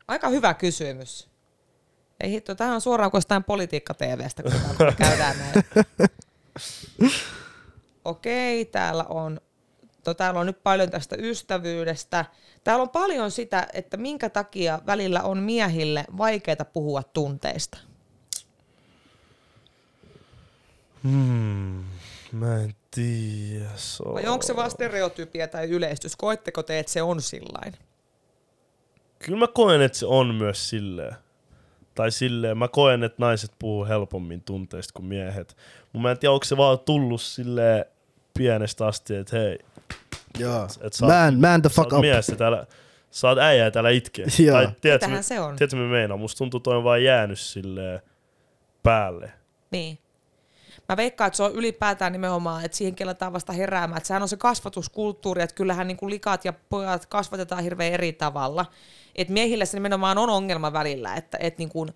Aika hyvä kysymys. Ei hitto, tämähän on suoraan kuin jostain politiikka-TVstä, kun käydään näin. Okei, täällä on, to, täällä on nyt paljon tästä ystävyydestä. Täällä on paljon sitä, että minkä takia välillä on miehille vaikeaa puhua tunteista.
hmm, mä en tiedä. So...
Vai onko se vaan stereotypia tai yleistys? Koetteko te, että se on sillain?
Kyllä mä koen, että se on myös silleen. Tai silleen, mä koen, että naiset puhuu helpommin tunteista kuin miehet. Mä en tiedä, onko se vaan tullut silleen pienestä asti, että hei,
Joo.
et
Man, man the fuck up.
mies ja täällä, sä oot äijä ja täällä itkee.
Joo.
Tai tiedätkö,
Mitähän
me,
se on?
tiedätkö, me meinaa? Musta tuntuu, toi on vaan jäänyt silleen päälle.
Niin. Mä veikkaan, että se on ylipäätään nimenomaan, että siihen kelataan vasta heräämään. Että sehän on se kasvatuskulttuuri, että kyllähän niin kuin likat ja pojat kasvatetaan hirveän eri tavalla. Et miehillä se nimenomaan on ongelma välillä, että et niin kuin,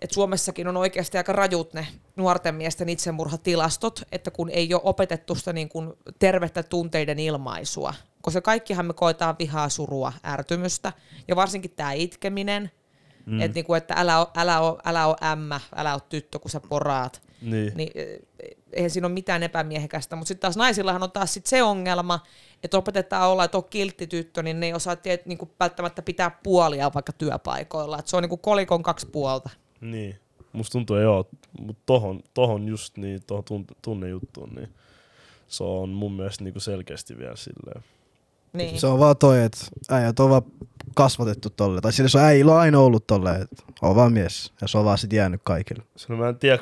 et Suomessakin on oikeasti aika rajut ne nuorten miesten itsemurhatilastot, että kun ei ole opetettu sitä niin kuin tervettä tunteiden ilmaisua. Koska kaikkihan me koetaan vihaa, surua, ärtymystä. Ja varsinkin tämä itkeminen, mm. että niinku, että älä, o, älä, älä o ämmä, älä o tyttö, kun sä poraat.
Niin.
Niin eh, eihän siinä ole mitään epämiehekästä, mutta sitten taas naisillahan on taas sit se ongelma, että opetetaan olla, että on kiltti tyttö, niin ne ei osaa tiedä, niinku välttämättä pitää puolia vaikka työpaikoilla. Et se on niinku kolikon kaksi puolta.
Niin. Musta tuntuu, joo, mutta tohon, tohon just niin, tohon tunne, tunnejuttuun, niin se on mun mielestä niinku selkeästi vielä silleen.
Niin.
Se on vaan toi, että äijät on vaan kasvatettu tolle. Tai sille se on äijillä on aina ollut tolle, että on vaan mies. Ja se on vaan sit jäänyt kaikille.
Sillä mä en tiedä,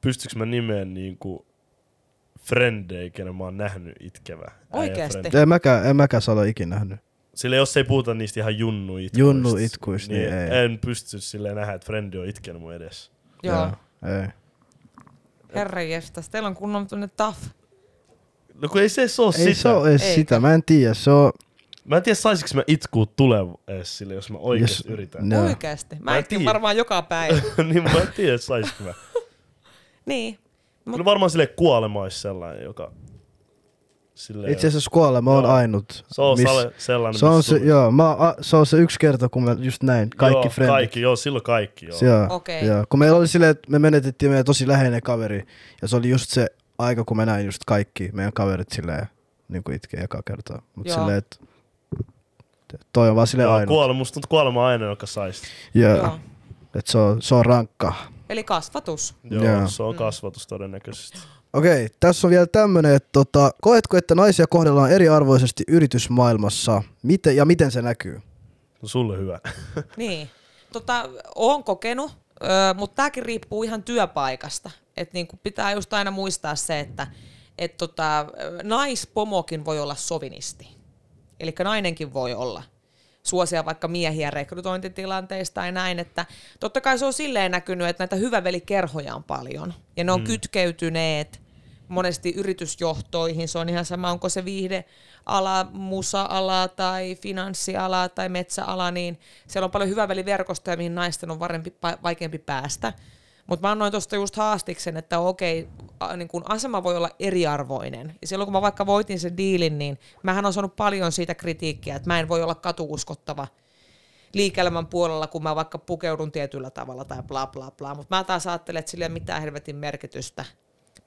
pystyykö mä nimeen niinku frendejä, kenen mä oon nähnyt itkevä.
Oikeesti?
En mäkään, en mäkään saa olla ikinä nähnyt.
Sillä jos ei puhuta niistä ihan junnu-itkuista,
Junnu-itkuista, niin ei.
en pysty silleen nähdä, että frendi on itkenyt mun edessä.
Joo.
Ei.
Herra jestas, teillä on kunnon tunne tough.
No kun ei se oo
Ei
sitä.
se ole edes
Eikä.
sitä, mä en tiedä. Se on...
Mä en tiedä, saisinko mä itkuu tulee edes sille, jos mä oikeesti
Jos-
yritän.
Joo.
Oikeasti. Mä,
Mä en
itkin
tiedä.
varmaan joka päivä.
niin mä en tiedä, saisinko mä.
niin. Mut-
Kyllä varmaan sille kuolema olisi sellainen, joka... Silleen,
Itse asiassa kuolema on
Joo.
ainut.
se on
miss-
sale, sellainen,
se on se, joo, mä, a, se on se yksi kerta, kun mä just näin, kaikki
joo. Kaikki, joo, silloin kaikki, joo.
Joo,
Okei.
joo. Kun meillä oli silleen, että me menetettiin meidän tosi läheinen kaveri, ja se oli just se aika, kun mä näin just kaikki meidän kaverit silleen, niin kuin itkee eka kertaa. Mutta silleen, että toi on vaan silleen
joo
ainut.
kuolema, musta tuntuu kuolema on aina, joka saisi.
Joo.
Joo.
Että se on, se on rankka.
Eli kasvatus.
Joo,
Joo.
se on kasvatus todennäköisesti.
Okei, tässä on vielä tämmönen, että tota, koetko, että naisia kohdellaan eriarvoisesti yritysmaailmassa? Miten, ja miten se näkyy?
No sulle hyvä.
Niin. tota, oon kokenut, mutta tämäkin riippuu ihan työpaikasta. Et niinku pitää just aina muistaa se, että et tota, naispomokin voi olla sovinisti. Eli nainenkin voi olla suosia vaikka miehiä rekrytointitilanteista tai näin, että totta kai se on silleen näkynyt, että näitä hyvävelikerhoja on paljon, ja ne on mm. kytkeytyneet monesti yritysjohtoihin, se on ihan sama, onko se viihdeala, musa-ala tai finanssiala tai metsäala, niin siellä on paljon hyväveliverkostoja, mihin naisten on varempi, vaikeampi päästä. Mutta mä annoin tuosta just haastiksen, että okei, a, niin kun asema voi olla eriarvoinen. Ja silloin kun mä vaikka voitin sen diilin, niin mähän on saanut paljon siitä kritiikkiä, että mä en voi olla katuuskottava liike puolella, kun mä vaikka pukeudun tietyllä tavalla tai bla bla bla. Mutta mä taas ajattelen, että sillä ei ole mitään helvetin merkitystä.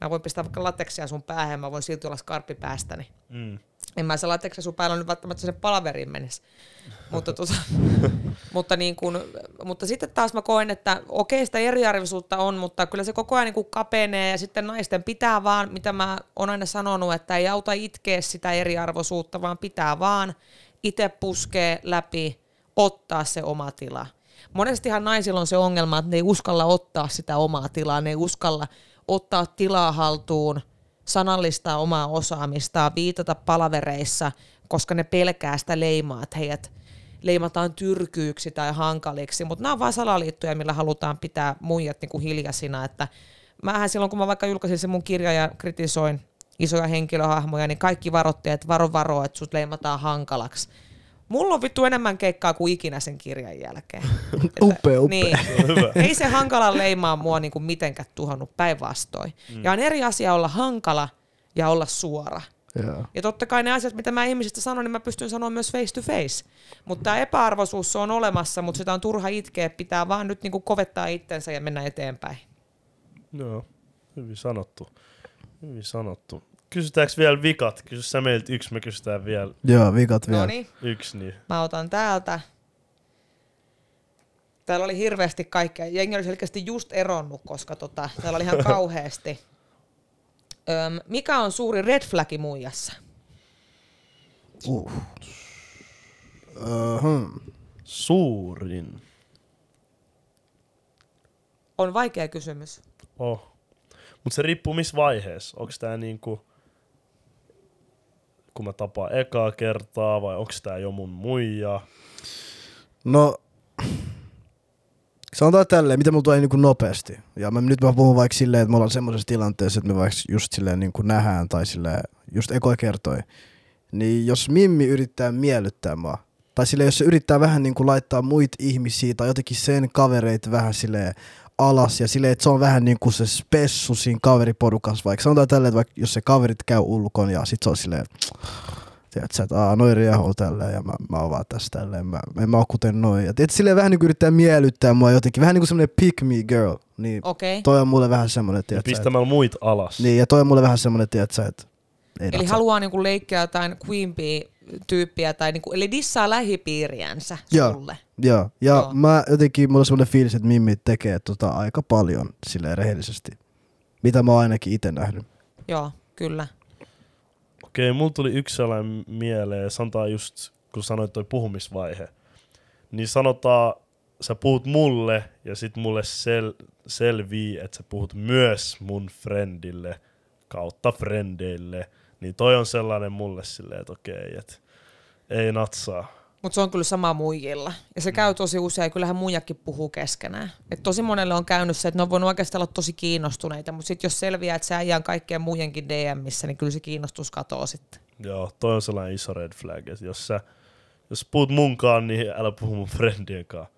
Mä voin pistää vaikka lateksia sun päähän, mä voin silti olla skarppi päästäni. Mm en mä se lateksi sun päällä nyt välttämättä sen palaveriin menisi. mutta, tuota, mutta, niin kun, mutta sitten taas mä koen, että okei sitä eriarvisuutta on, mutta kyllä se koko ajan niin kapenee ja sitten naisten pitää vaan, mitä mä oon aina sanonut, että ei auta itkeä sitä eriarvoisuutta, vaan pitää vaan itse puskea läpi, ottaa se oma tila. Monestihan naisilla on se ongelma, että ne ei uskalla ottaa sitä omaa tilaa, ne ei uskalla ottaa tilaa haltuun – sanallistaa omaa osaamistaan, viitata palavereissa, koska ne pelkää sitä leimaa, että heidät leimataan tyrkyyksi tai hankaliksi, mutta nämä on vain salaliittoja, millä halutaan pitää muijat niinku hiljaisina, että mähän silloin, kun mä vaikka julkaisin sen mun kirja ja kritisoin isoja henkilöhahmoja, niin kaikki varoitti, että varo varo, että sut leimataan hankalaksi. Mulla on vittu enemmän keikkaa kuin ikinä sen kirjan jälkeen.
upea, upea.
Niin, ei se hankala leimaa mua niinku mitenkään tuhannut päinvastoin. Mm. Ja on eri asia olla hankala ja olla suora.
Yeah.
Ja totta kai ne asiat, mitä mä ihmisistä sanon, niin mä pystyn sanoa myös face to face. Mutta tämä epäarvoisuus on olemassa, mutta sitä on turha itkeä, pitää vaan nyt niinku kovettaa itsensä ja mennä eteenpäin.
Joo, hyvin sanottu. Hyvin sanottu. Kysytäänkö vielä vikat? Kysy sä meiltä yksi, me kysytään vielä.
Joo, vikat vielä.
Noniin.
Yksi niin.
Mä otan täältä. Täällä oli hirveästi kaikkea. Jengi oli selkeästi just eronnut, koska tota, täällä oli ihan kauheasti. Öm, mikä on suuri red flagi muijassa?
Uh. Uh-huh.
Suurin.
On vaikea kysymys.
Oh. Mutta se riippuu missä vaiheessa. Onko tämä niinku kun mä tapaan ekaa kertaa vai onko tää jo mun muija?
No, sanotaan tälleen, mitä mulla tulee niin kuin nopeasti. Ja mä, nyt mä puhun vaikka silleen, että me ollaan semmoisessa tilanteessa, että me vaikka just silleen niin kuin nähdään tai silleen, just Eko kertoi. Niin jos Mimmi yrittää miellyttää mua, tai sille jos se yrittää vähän niin kuin laittaa muita ihmisiä tai jotenkin sen kavereita vähän silleen alas ja silleen, että se on vähän niin kuin se spessu siinä kaveriporukassa, vaikka sanotaan tälleen, että vaikka jos se kaverit käy ulkon ja sit se on silleen, tiedät sä, että aah, noin riehuu tälleen ja mä, mä oon vaan tässä tälleen, mä, en mä oo kuten noin. Ja tiedät, silleen vähän niin kuin yrittää miellyttää mua jotenkin, vähän niin kuin semmonen pick me girl. Niin
okay.
toi on mulle vähän semmonen, tiedät
ja pistämällä muita alas.
Niin, ja toi on mulle vähän semmonen, tiedät sä, että
ei Eli natsa. haluaa niinku leikkiä jotain Queen tyyppiä, tai niinku, eli dissaa lähipiiriänsä sulle.
Joo, ja Joo. mä jotenkin, mulla on semmoinen fiilis, että Mimmi tekee tota aika paljon silleen rehellisesti. Mitä mä oon ainakin itse nähnyt.
Joo, kyllä.
Okei, mulla tuli yksi sellainen mieleen, sanotaan just, kun sanoit toi puhumisvaihe. Niin sanotaan, sä puhut mulle ja sit mulle sel- selvii, että sä puhut myös mun friendille kautta frendeille. Niin toi on sellainen mulle silleen, että okei, että ei natsaa
mutta se on kyllä sama muijilla. Ja se mm. käy tosi usein, kyllähän muijakin puhuu keskenään. Et tosi monelle on käynyt se, että ne on voinut oikeastaan olla tosi kiinnostuneita, mutta sitten jos selviää, että se äijä kaikkeen muijenkin DMissä, niin kyllä se kiinnostus katoo sitten.
Joo, toi on sellainen iso red flag, että jos sä jos puhut munkaan, niin älä puhu mun friendien kanssa.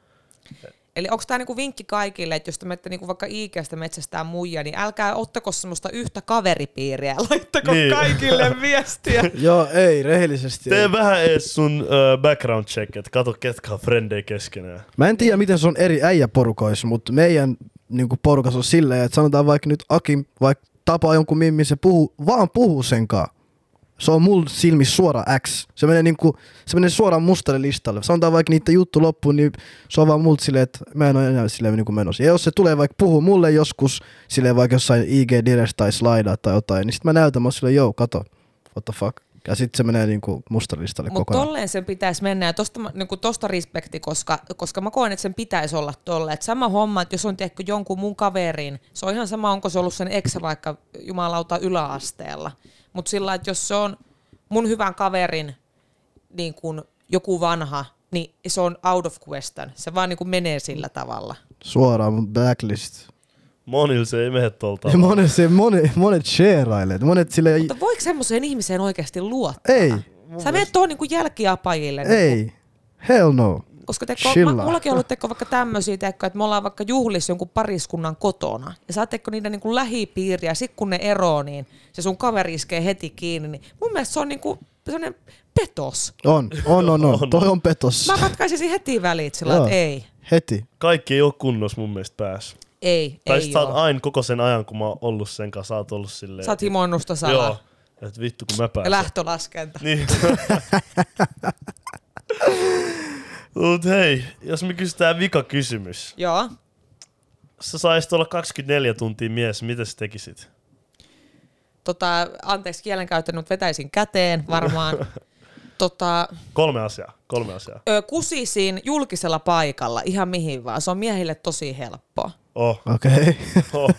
Eli onko tämä niinku vinkki kaikille, että jos te menette niinku vaikka Ikeasta metsästää muija, niin älkää ottako semmoista yhtä kaveripiiriä, laittako niin. kaikille viestiä.
Joo, ei, rehellisesti.
Tee ei. vähän ees sun uh, background check, että kato ketkä on frendejä keskenään.
Mä en tiedä, miten se on eri äijäporukoissa, mutta meidän niinku, porukas on silleen, että sanotaan vaikka nyt Akim, vaikka tapaa jonkun mimmin, se puhuu, vaan puhuu senkaan se on mulla silmissä suora X. Se menee, niinku, se menee suoraan mustalle listalle. Sanotaan vaikka niitä juttu loppuun, niin se on vaan multa silleen, että mä en ole enää silleen niinku menossa. Ja jos se tulee vaikka puhuu mulle joskus, silleen vaikka jossain IG Direct tai Slida tai jotain, niin sit mä näytän, mä silleen, joo, kato, what the fuck. Ja sitten se menee niinku mustalistalle
Mutta
kokonaan.
tolleen sen pitäisi mennä ja tosta, niinku tosta respekti, koska, koska mä koen, että sen pitäisi olla tolleen. Et sama homma, että jos on tiedätkö, jonkun mun kaverin, se on ihan sama, onko se ollut sen eksä vaikka jumalauta yläasteella. Mutta sillä että jos se on mun hyvän kaverin niin kun joku vanha, niin se on out of question. Se vaan niin kuin menee sillä tavalla.
Suoraan mun blacklist.
Monilla se ei mene tolta.
Ja monet, se, monet, monet shareailee. Monet sille
Mutta voiko semmoiseen ihmiseen oikeasti luottaa?
Ei,
Sä menet tuohon niin jälkiapajille. niin
ei. Hell no.
Koska teko, mä, mullakin on ollut teko vaikka tämmöisiä, teko, että me ollaan vaikka juhlissa jonkun pariskunnan kotona. Ja sä oot teko niiden niin lähipiiriä, ja sit kun ne eroo, niin se sun kaveri iskee heti kiinni. Niin mun mielestä se on niin kuin sellainen petos.
On, on, on, on.
On.
Toi on petos.
Mä katkaisin heti välit sillä,
Joo.
että ei,
Heti.
Kaikki ei ole kunnossa mun mielestä päässä.
ei,
Tai
ei
sä oot aina koko sen ajan, kun mä oon ollut sen kanssa, sä oot ollut silleen...
Sä oot himoinnusta
Joo.
salaa.
Että vittu kun mä
Ja
pääsen.
lähtölaskenta.
Niin. Mut hei, jos me kysytään vika kysymys.
Joo.
Sä saisit olla 24 tuntia mies, mitä sä tekisit?
Tota, anteeksi kielenkäyttö, mutta vetäisin käteen varmaan. tota,
Kolme asiaa, kolme asiaa.
ö, kusisin julkisella paikalla ihan mihin vaan. Se on miehille tosi helppoa.
Oh,
Okei.
oh.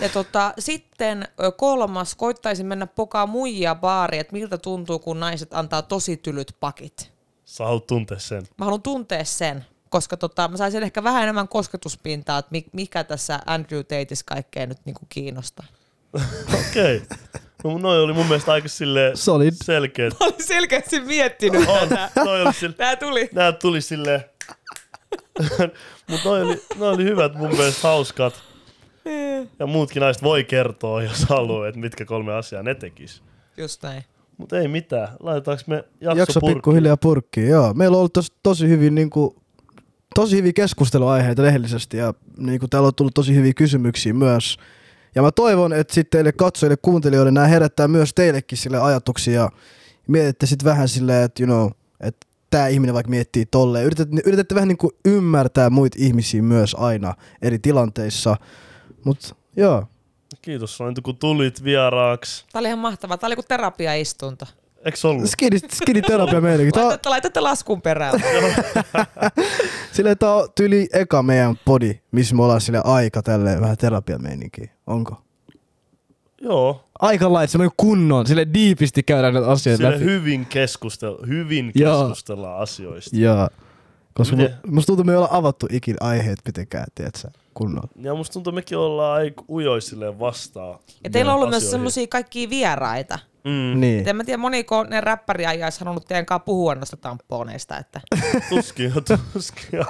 Ja tota, sitten kolmas, koittaisin mennä pokaa muijia baariin, että miltä tuntuu, kun naiset antaa tosi tylyt pakit.
Sä haluat tuntea sen.
Mä haluan tuntea sen, koska tota, mä saisin ehkä vähän enemmän kosketuspintaa, että mi- mikä tässä Andrew Tateissa kaikkea nyt niinku kiinnostaa.
Okei. Okay. No noi oli mun mielestä aika silleen
Solid.
selkeät.
Mä olin selkeästi miettinyt
On,
tätä.
noi oli sille,
Tää tuli.
nää tuli silleen. Mut noi oli, noi oli hyvät mun mielestä hauskat. Ja muutkin naiset voi kertoa, jos haluaa, että mitkä kolme asiaa ne tekis.
Just näin.
Mut ei mitään. Laitetaanko me jakso,
Jakso
purkkiin?
pikkuhiljaa purkkiin, joo. Meillä on ollut tos, tosi hyvin niinku, tosi hyviä keskusteluaiheita rehellisesti ja niinku, täällä on tullut tosi hyviä kysymyksiä myös. Ja mä toivon, että sitten teille katsojille, kuuntelijoille nämä herättää myös teillekin sille ajatuksia ja mietitte sitten vähän silleen, että you know, että tämä ihminen vaikka miettii tolleen. Yritätte, yritätte vähän niinku ymmärtää muita ihmisiä myös aina eri tilanteissa. Mutta joo,
Kiitos Sointu, kun tulit vieraaksi.
Tää oli ihan mahtavaa. Tää oli kuin terapiaistunto.
Eiks ollut?
skidi, skidi terapia meininki. Tää,
Laitatte, laitatte laskun perään.
Silleen tää on tyli eka meidän podi, missä me ollaan sille aika tälleen vähän terapiameininkiä. Onko?
Joo.
Aika lait, semmoinen kunnon, sille diipisti käydään näitä asioita
Sille
läpi.
hyvin, keskustel, hyvin keskustellaan asioista.
Joo. Koska
Miten?
musta tuntuu, me ei olla avattu ikinä aiheet mitenkään, tiedätkö, kunnolla.
Ja musta tuntuu, mekin ollaan aika ujois silleen vastaan.
Ja teillä on ollut myös
asioihin.
semmosia kaikkia vieraita.
Mm,
Niin.
Et en mä tiedä, moniko ne räppäriä ei olisi halunnut teidän kanssa puhua noista tamponeista. Että.
tuskin, tuskin.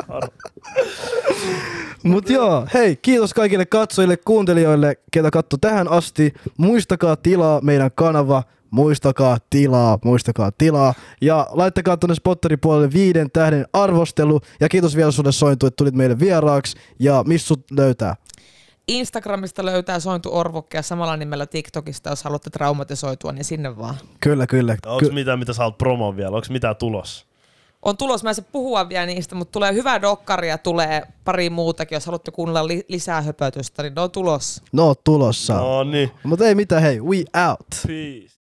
Mut joo, hei, kiitos kaikille katsojille, kuuntelijoille, ketä katso tähän asti. Muistakaa tilaa meidän kanava, muistakaa tilaa, muistakaa tilaa. Ja laittakaa tuonne Spotterin puolelle viiden tähden arvostelu. Ja kiitos vielä sulle Sointu, että tulit meille vieraaksi. Ja missä sut löytää?
Instagramista löytää Sointu Orvokkia samalla nimellä TikTokista, jos haluatte traumatisoitua, niin sinne vaan.
Kyllä, kyllä.
Onko
Ky-
mitään, mitä sä haluat promoa vielä? Onko mitään tulos?
On tulos, mä en puhua vielä niistä, mutta tulee hyvä dokkari ja tulee pari muutakin. Jos haluatte kuunnella li- lisää höpötystä, niin ne on tulos.
no tulossa.
No niin.
Mutta ei mitään, hei, we out.
Peace.